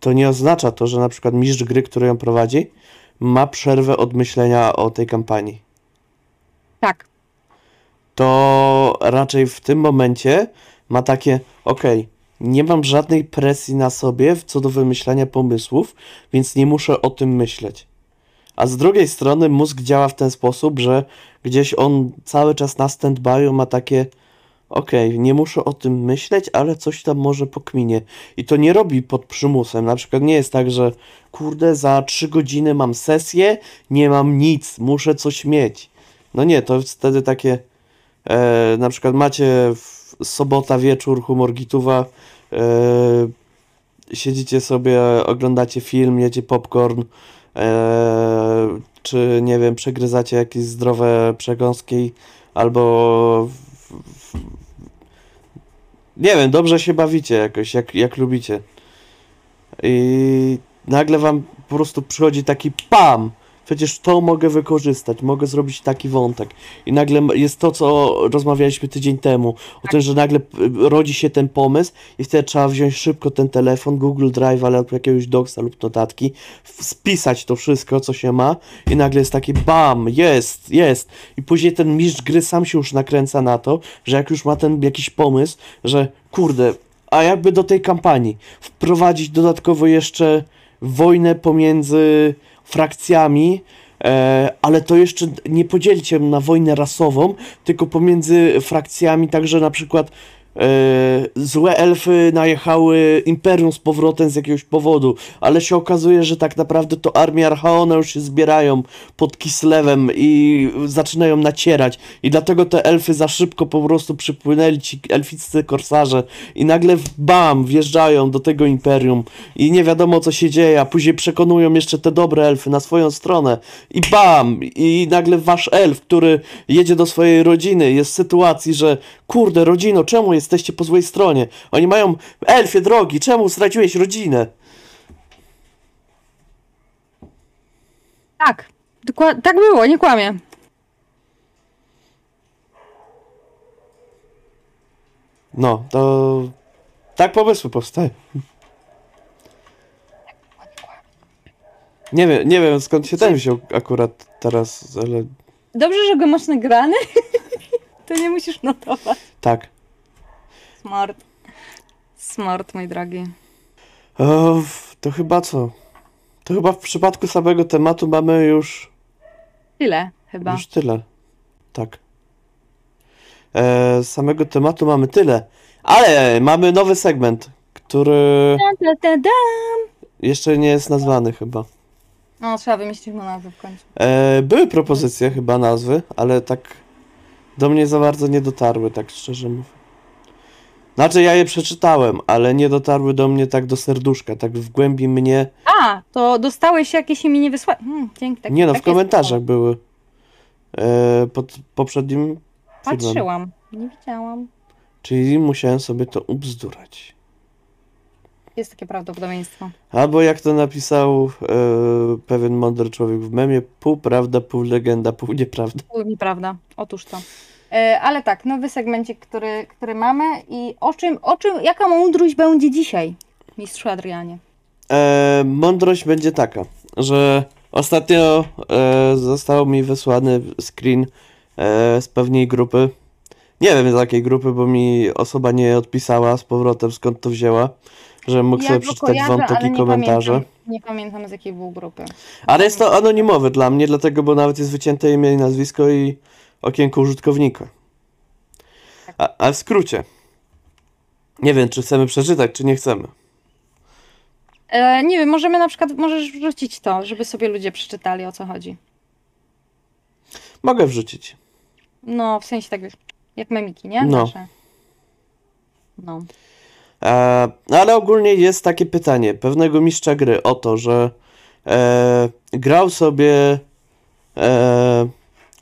to nie oznacza to, że na przykład mistrz gry, który ją prowadzi, ma przerwę od myślenia o tej kampanii. tak. To raczej w tym momencie ma takie, okej, nie mam żadnej presji na sobie co do wymyślania pomysłów, więc nie muszę o tym myśleć. A z drugiej strony mózg działa w ten sposób, że gdzieś on cały czas na stand-by ma takie okej, nie muszę o tym myśleć, ale coś tam może pokminie. I to nie robi pod przymusem. Na przykład nie jest tak, że kurde, za trzy godziny mam sesję, nie mam nic, muszę coś mieć. No nie, to wtedy takie e, na przykład macie sobota wieczór humor gituwa e, siedzicie sobie, oglądacie film, jecie popcorn e, czy nie wiem, przegryzacie jakieś zdrowe przekąski albo w, w, nie wiem, dobrze się bawicie jakoś, jak, jak lubicie i nagle wam po prostu przychodzi taki PAM! Przecież to mogę wykorzystać, mogę zrobić taki wątek. I nagle jest to, co rozmawialiśmy tydzień temu, o tym, że nagle p- rodzi się ten pomysł i wtedy trzeba wziąć szybko ten telefon, Google Drive albo jakiegoś doksa lub notatki, spisać to wszystko, co się ma i nagle jest taki BAM! Jest, jest! I później ten mistrz gry sam się już nakręca na to, że jak już ma ten jakiś pomysł, że kurde, a jakby do tej kampanii wprowadzić dodatkowo jeszcze wojnę pomiędzy frakcjami, e, ale to jeszcze nie podzielcie na wojnę rasową, tylko pomiędzy frakcjami, także na przykład złe elfy najechały Imperium z powrotem z jakiegoś powodu, ale się okazuje, że tak naprawdę to armie Archaona już się zbierają pod Kislewem i zaczynają nacierać. I dlatego te elfy za szybko po prostu przypłynęli ci elficcy korsarze i nagle bam, wjeżdżają do tego Imperium. I nie wiadomo co się dzieje, a później przekonują jeszcze te dobre elfy na swoją stronę. I bam, i nagle wasz elf, który jedzie do swojej rodziny, jest w sytuacji, że kurde rodzino, czemu jesteście po złej stronie? Oni mają, elfie drogi, czemu straciłeś rodzinę? Tak. Dokła- tak było, nie kłamię. No, to tak pomysły powstają. Nie wiem, nie wiem skąd się ten wziął akurat teraz, ale Dobrze, że go masz nagrany. to nie musisz notować. tak. Smart. Smart, mój drogi. O, to chyba co? To chyba w przypadku samego tematu mamy już, Tyle chyba. już tyle. Tak. E, samego tematu mamy tyle. Ale mamy nowy segment, który Da, da, da. jeszcze nie jest nazwany chyba. No, trzeba wymyślić mu nazwę w końcu. E, były propozycje chyba nazwy, ale tak do mnie za bardzo nie dotarły, tak szczerze mówiąc. Znaczy ja je przeczytałem, ale nie dotarły do mnie tak do serduszka, tak w głębi mnie. A, to dostałeś jakieś i mi nie wysłałeś. Hmm, dzięki. Tak, nie no, w takie komentarzach były. E, pod poprzednim filmem. Patrzyłam. Nie widziałam. Czyli musiałem sobie to ubzdurać. Jest takie prawdopodobieństwo. Albo jak to napisał e, pewien mądry człowiek w memie, pół prawda, pół legenda, pół nieprawda. Nieprawda. Otóż to. E, Ale tak, nowy segmencik, który, który mamy i o czym, o czym, jaka mądrość będzie dzisiaj, mistrzu Adrianie? E, mądrość będzie taka, że ostatnio e, został mi wysłany screen e, z pewnej grupy. Nie wiem z jakiej grupy, bo mi osoba nie odpisała z powrotem skąd to wzięła, że mógł sobie go przeczytać wam kojarzę, ale takie nie komentarze. Pamiętam, nie pamiętam z jakiej był grupy. Ale jest to anonimowe dla mnie, dlatego, bo nawet jest wycięte imię i nazwisko i okienko użytkownika. A, a w skrócie. Nie wiem, czy chcemy przeczytać, czy nie chcemy. E, nie wiem, możemy na przykład, możesz wrzucić to, żeby sobie ludzie przeczytali o co chodzi. Mogę wrzucić. No, w sensie tak jak memiki, nie? No. Nasze. No. E, ale ogólnie jest takie pytanie pewnego mistrza gry o to, że e, grał sobie e,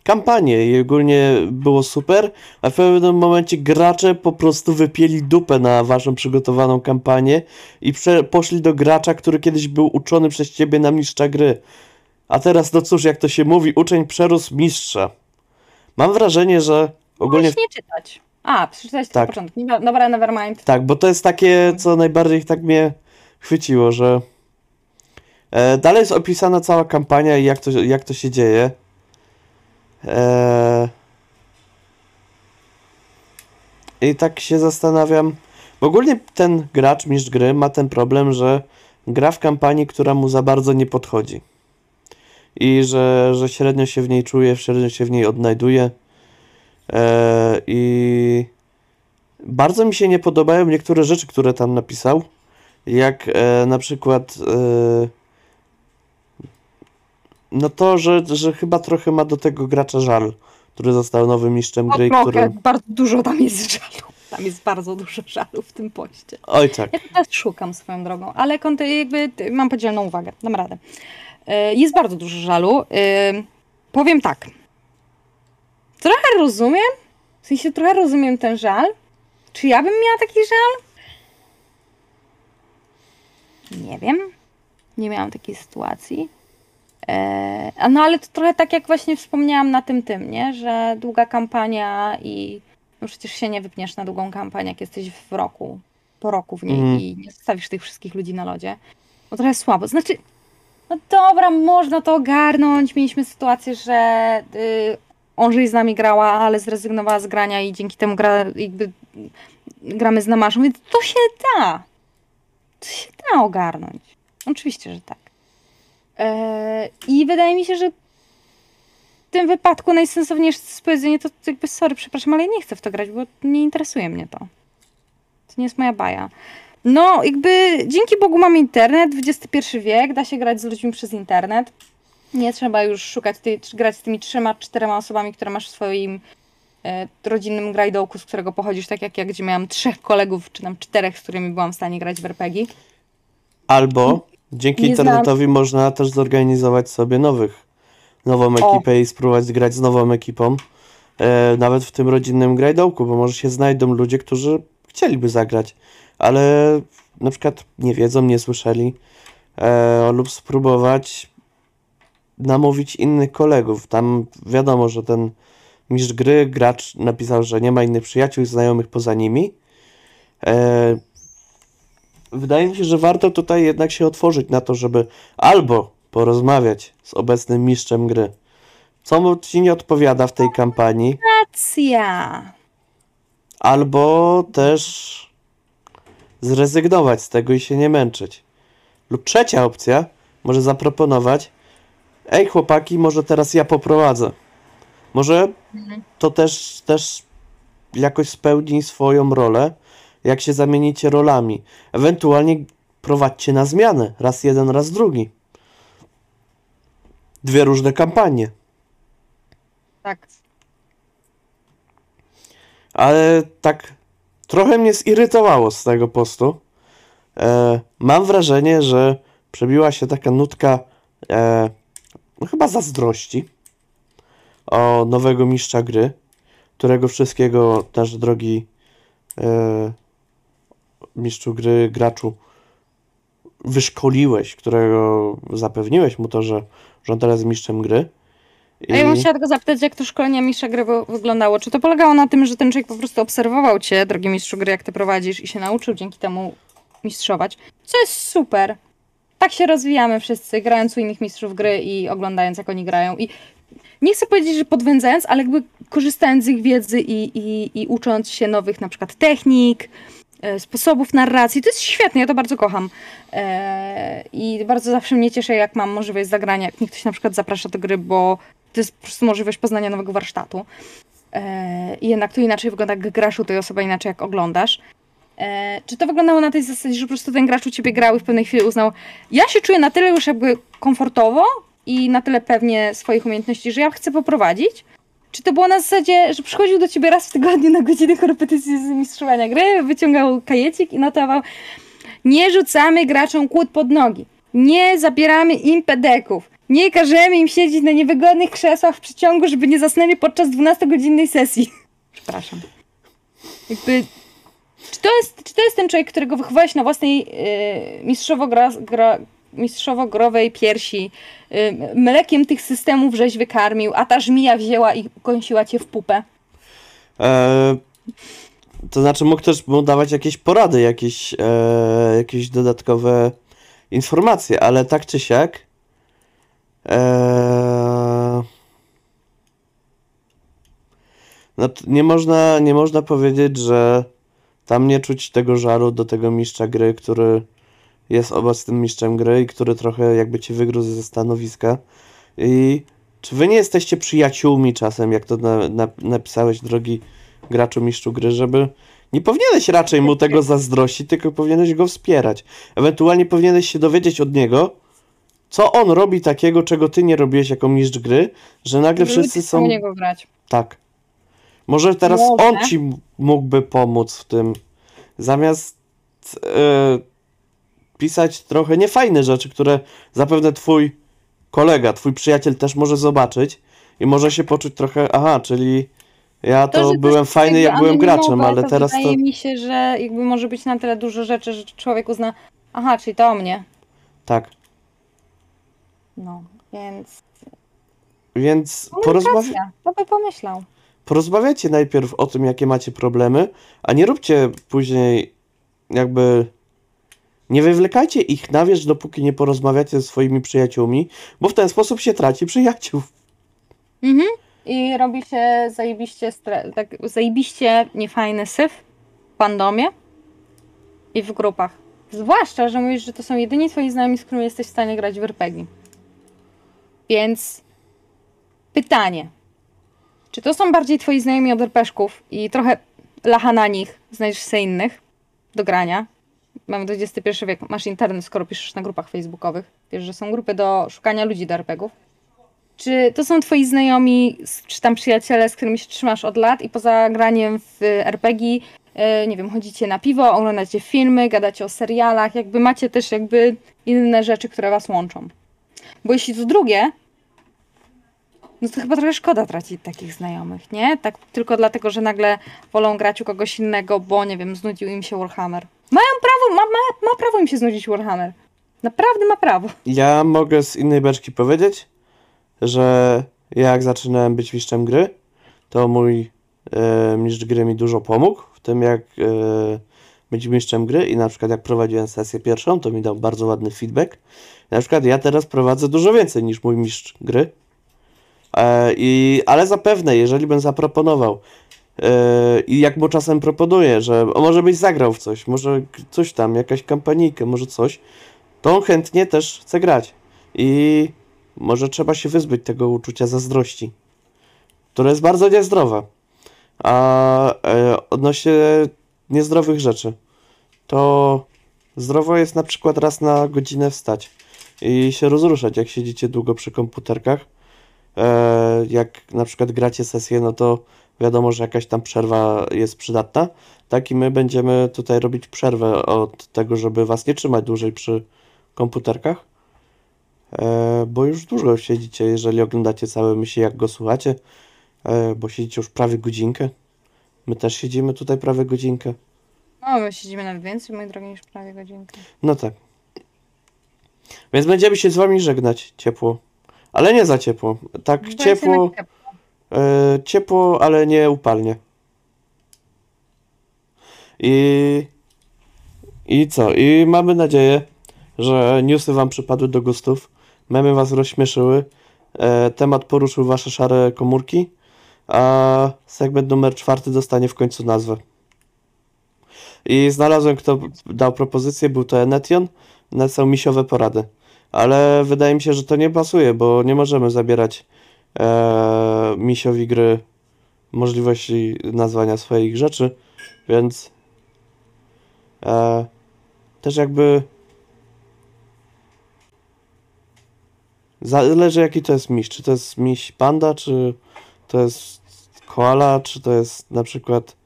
kampanię i ogólnie było super, a w pewnym momencie gracze po prostu wypieli dupę na waszą przygotowaną kampanię i poszli do gracza, który kiedyś był uczony przez ciebie na mistrza gry. A teraz, no cóż, jak to się mówi, uczeń przerósł mistrza. Mam wrażenie, że ogólnie Mogłeś nie czytać. A, przeczytać Tak. początek. Nie- Dobra, nevermind. Tak, bo to jest takie, co najbardziej tak mnie chwyciło, że e, dalej jest opisana cała kampania i jak to, jak to się dzieje. E, I tak się zastanawiam, ogólnie ten gracz, mistrz gry ma ten problem, że gra w kampanii, która mu za bardzo nie podchodzi. I że, że średnio się w niej czuje, średnio się w niej odnajduje. E, I bardzo mi się nie podobają niektóre rzeczy, które tam napisał. Jak e, na przykład e, no to, że, że chyba trochę ma do tego gracza żal, który został nowym mistrzem gry, O, który... Bardzo dużo tam jest żalu. Tam jest bardzo dużo żalu w tym poście. Oj tak. Ja teraz szukam swoją drogą, ale jakby mam podzieloną uwagę, dam radę. E, Jest bardzo dużo żalu. E, Powiem tak. Trochę rozumiem, w sensie trochę rozumiem ten żal. Czy ja bym miała taki żal? Nie wiem. Nie miałam takiej sytuacji. E, no ale to trochę tak jak właśnie wspomniałam na tym tym, nie? Że długa kampania i no przecież się nie wypniesz na długą kampanię, jak jesteś w roku, po roku w niej Mhm. i nie zostawisz tych wszystkich ludzi na lodzie. No trochę słabo. Znaczy, no dobra, można to ogarnąć. Mieliśmy sytuację, że y, Onżyj z nami grała, ale zrezygnowała z grania i dzięki temu gra, jakby, gramy z Namaszą, więc to się da. To się da ogarnąć. Oczywiście, że tak. E, I wydaje mi się, że w tym wypadku najsensowniejsze powiedzenie to jakby sorry, przepraszam, ale ja nie chcę w to grać, bo nie interesuje mnie to. To nie jest moja baja. No, jakby dzięki Bogu mamy internet, XXI wiek, da się grać z ludźmi przez internet. Nie trzeba już szukać, grać z tymi trzema, czterema osobami, które masz w swoim e, rodzinnym grajdołku, z którego pochodzisz, tak jak ja, gdzie miałam trzech kolegów, czy tam czterech, z którymi byłam w stanie grać w RPG. Albo dzięki Nie znam- internetowi można też zorganizować sobie nowych, nową O. ekipę i spróbować grać z nową ekipą. E, nawet w tym rodzinnym grajdołku, bo może się znajdą ludzie, którzy chcieliby zagrać, ale na przykład nie wiedzą, nie słyszeli e, lub spróbować namówić innych kolegów. Tam wiadomo, że ten mistrz gry, gracz napisał, że nie ma innych przyjaciół i znajomych poza nimi. E, wydaje mi się, że warto tutaj jednak się otworzyć na to, żeby albo porozmawiać z obecnym mistrzem gry, co mu ci nie odpowiada w tej kampanii, Racja! albo też zrezygnować z tego i się nie męczyć. Lub trzecia opcja, może zaproponować, ej chłopaki, może teraz ja poprowadzę. Może to też, też jakoś spełni swoją rolę, jak się zamienicie rolami. Ewentualnie prowadźcie na zmianę, raz jeden, raz drugi. Dwie różne kampanie. Tak. Ale tak trochę mnie zirytowało z tego postu. E, mam wrażenie, że przebiła się taka nutka e, no chyba zazdrości o nowego mistrza gry, którego wszystkiego nasz drogi e, mistrzu gry, graczu wyszkoliłeś, którego zapewniłeś mu to, że, że on teraz jest mistrzem gry. A ja bym I- chciała tylko zapytać, jak to szkolenie mistrza gry wy- wyglądało. Czy to polegało na tym, że ten człowiek po prostu obserwował cię, drogi mistrzu gry, jak ty prowadzisz i się nauczył dzięki temu mistrzować? Co jest super. Tak się rozwijamy wszyscy, grając u innych mistrzów gry i oglądając, jak oni grają. I nie chcę powiedzieć, że podwędzając, ale jakby korzystając z ich wiedzy i, i, i ucząc się nowych na przykład technik, sposobów narracji. To jest świetne, ja to bardzo kocham. E, I bardzo zawsze mnie cieszy, jak mam możliwość zagrania, jak mnie ktoś na przykład zaprasza do gry, bo to jest po prostu możliwość poznania nowego warsztatu. E, I jednak to inaczej wygląda, jak grasz u tej osoby, inaczej jak oglądasz. E, czy to wyglądało na tej zasadzie, że po prostu ten gracz u ciebie grał i w pewnej chwili uznał, ja się czuję na tyle już jakby komfortowo i na tyle pewnie swoich umiejętności, że ja chcę poprowadzić? Czy to było na zasadzie, że przychodził do ciebie raz w tygodniu na godzinę korepetycji z mistrzowania gry, wyciągał kajecik i notował nie rzucamy graczom kłód pod nogi, nie zabieramy im pedeków, nie każemy im siedzieć na niewygodnych krzesłach w przeciągu, żeby nie zasnęli podczas 12-godzinnej sesji. Przepraszam. Jakby, czy to jest, czy to jest ten człowiek, którego wychowałeś na własnej yy, mistrzowo, gra, gra, mistrzowo-growej piersi, yy, mlekiem tych systemów żeś wykarmił, a ta żmija wzięła i kąsiła cię w pupę? E, to znaczy mógł też mu dawać jakieś porady, jakieś, e, jakieś dodatkowe informacje, ale tak czy siak e, no, nie można, nie można powiedzieć, że tam nie czuć tego żaru do tego mistrza gry, który jest obecnym mistrzem gry i który trochę jakby cię wygrózł ze stanowiska. I czy wy nie jesteście przyjaciółmi czasem, jak to na, na, napisałeś, drogi graczu mistrzu gry, żeby nie powinieneś raczej mu tego zazdrościć, tylko powinieneś go wspierać. Ewentualnie powinieneś się dowiedzieć od niego, co on robi takiego, czego ty nie robiłeś jako mistrz gry, że nagle wszyscy są... niego grać. Tak. Może teraz Może. on ci mógłby pomóc w tym, zamiast e, pisać trochę niefajne rzeczy, które zapewne twój kolega, twój przyjaciel też może zobaczyć i może się poczuć trochę, aha, czyli ja to, jest byłem fajny, jak byłem graczem, ale teraz to... Wydaje mi się, że jakby może być na tyle dużo rzeczy, że człowiek uzna, aha, czyli to o mnie. Tak. No, więc Więc porozmawi- racja, to by pomyślał. porozmawiajcie najpierw o tym, jakie macie problemy, a nie róbcie później jakby. Nie wywlekajcie ich na wierzch, dopóki nie porozmawiacie ze swoimi przyjaciółmi, bo w ten sposób się traci przyjaciół. Mhm. I robi się zajebiście, tak, zajebiście niefajny syf w fandomie i w grupach. Zwłaszcza, że mówisz, że to są jedyni twoi znajomi, z którymi jesteś w stanie grać w RPG. Więc pytanie. Czy to są bardziej twoi znajomi od RPszków i trochę lacha na nich, znajdziesz sobie innych do grania? Mamy XXI wiek, masz internet, skoro piszesz na grupach facebookowych. Wiesz, że są grupy do szukania ludzi do RPGów. Czy to są twoi znajomi, czy tam przyjaciele, z którymi się trzymasz od lat i poza graniem w RPG, e, nie wiem, chodzicie na piwo, oglądacie filmy, gadacie o serialach, jakby macie też jakby inne rzeczy, które was łączą. Bo jeśli to drugie, no to chyba trochę szkoda tracić takich znajomych, nie? Tak tylko dlatego, że nagle wolą grać u kogoś innego, bo nie wiem, znudził im się Warhammer. Mają prawo, ma, ma, ma prawo im się znudzić Warhammer. Naprawdę ma prawo. Ja mogę z innej beczki powiedzieć, że jak zaczynałem być mistrzem gry, to mój e, mistrz gry mi dużo pomógł w tym, jak e, być mistrzem gry i na przykład jak prowadziłem sesję pierwszą, to mi dał bardzo ładny feedback. Na przykład ja teraz prowadzę dużo więcej niż mój mistrz gry, i, ale zapewne, jeżeli bym zaproponował e, i jak mu czasem proponuję, że może byś zagrał w coś, może coś tam, jakaś kampanijkę, może coś, to on chętnie też chce grać. I może trzeba się wyzbyć tego uczucia zazdrości, które jest bardzo niezdrowe. A e, odnośnie niezdrowych rzeczy, to zdrowo jest na przykład raz na godzinę wstać i się rozruszać, jak siedzicie długo przy komputerkach. E, jak na przykład gracie sesję, no to wiadomo, że jakaś tam przerwa jest przydatna. Tak i my będziemy tutaj robić przerwę od tego, żeby was nie trzymać dłużej przy komputerkach. E, bo już dużo siedzicie, jeżeli oglądacie całe myśli, jak go słuchacie, e, bo siedzicie już prawie godzinkę. My też siedzimy tutaj prawie godzinkę. No, my siedzimy nawet więcej, moi drogi, niż prawie godzinkę. No tak. Więc będziemy się z wami żegnać ciepło. Ale nie za ciepło. Tak ciepło, ciepło. e, ciepło, ale nie upalnie. I, I co? I mamy nadzieję, że newsy wam przypadły do gustów, memy was rozśmieszyły, e, temat poruszył wasze szare komórki, a segment numer czwarty dostanie w końcu nazwę. I znalazłem, kto dał propozycję, był to Enetion, napisał misiowe porady. Ale wydaje mi się, że to nie pasuje, bo nie możemy zabierać e, misiowi gry możliwości nazwania swoich rzeczy, więc e, też jakby zależy jaki to jest miś, czy to jest miś panda, czy to jest koala, czy to jest na przykład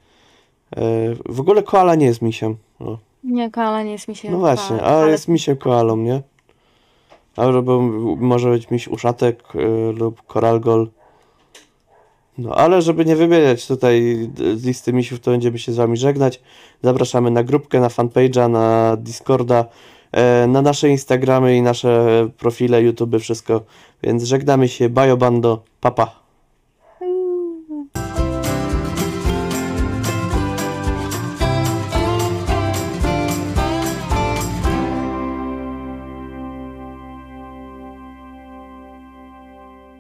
e, w ogóle koala nie jest misiem. O. Nie, koala nie jest mi się. No właśnie, a ale jest misiem koalą, nie? Albo może być miś uszatek y, lub koralgol. No ale żeby nie wymieniać tutaj z listy misiów, to będziemy się z wami żegnać. Zapraszamy na grupkę, na fanpage'a, na Discorda, e, na nasze Instagramy i nasze profile YouTube, wszystko. Więc żegnamy się, Bajobando, papa.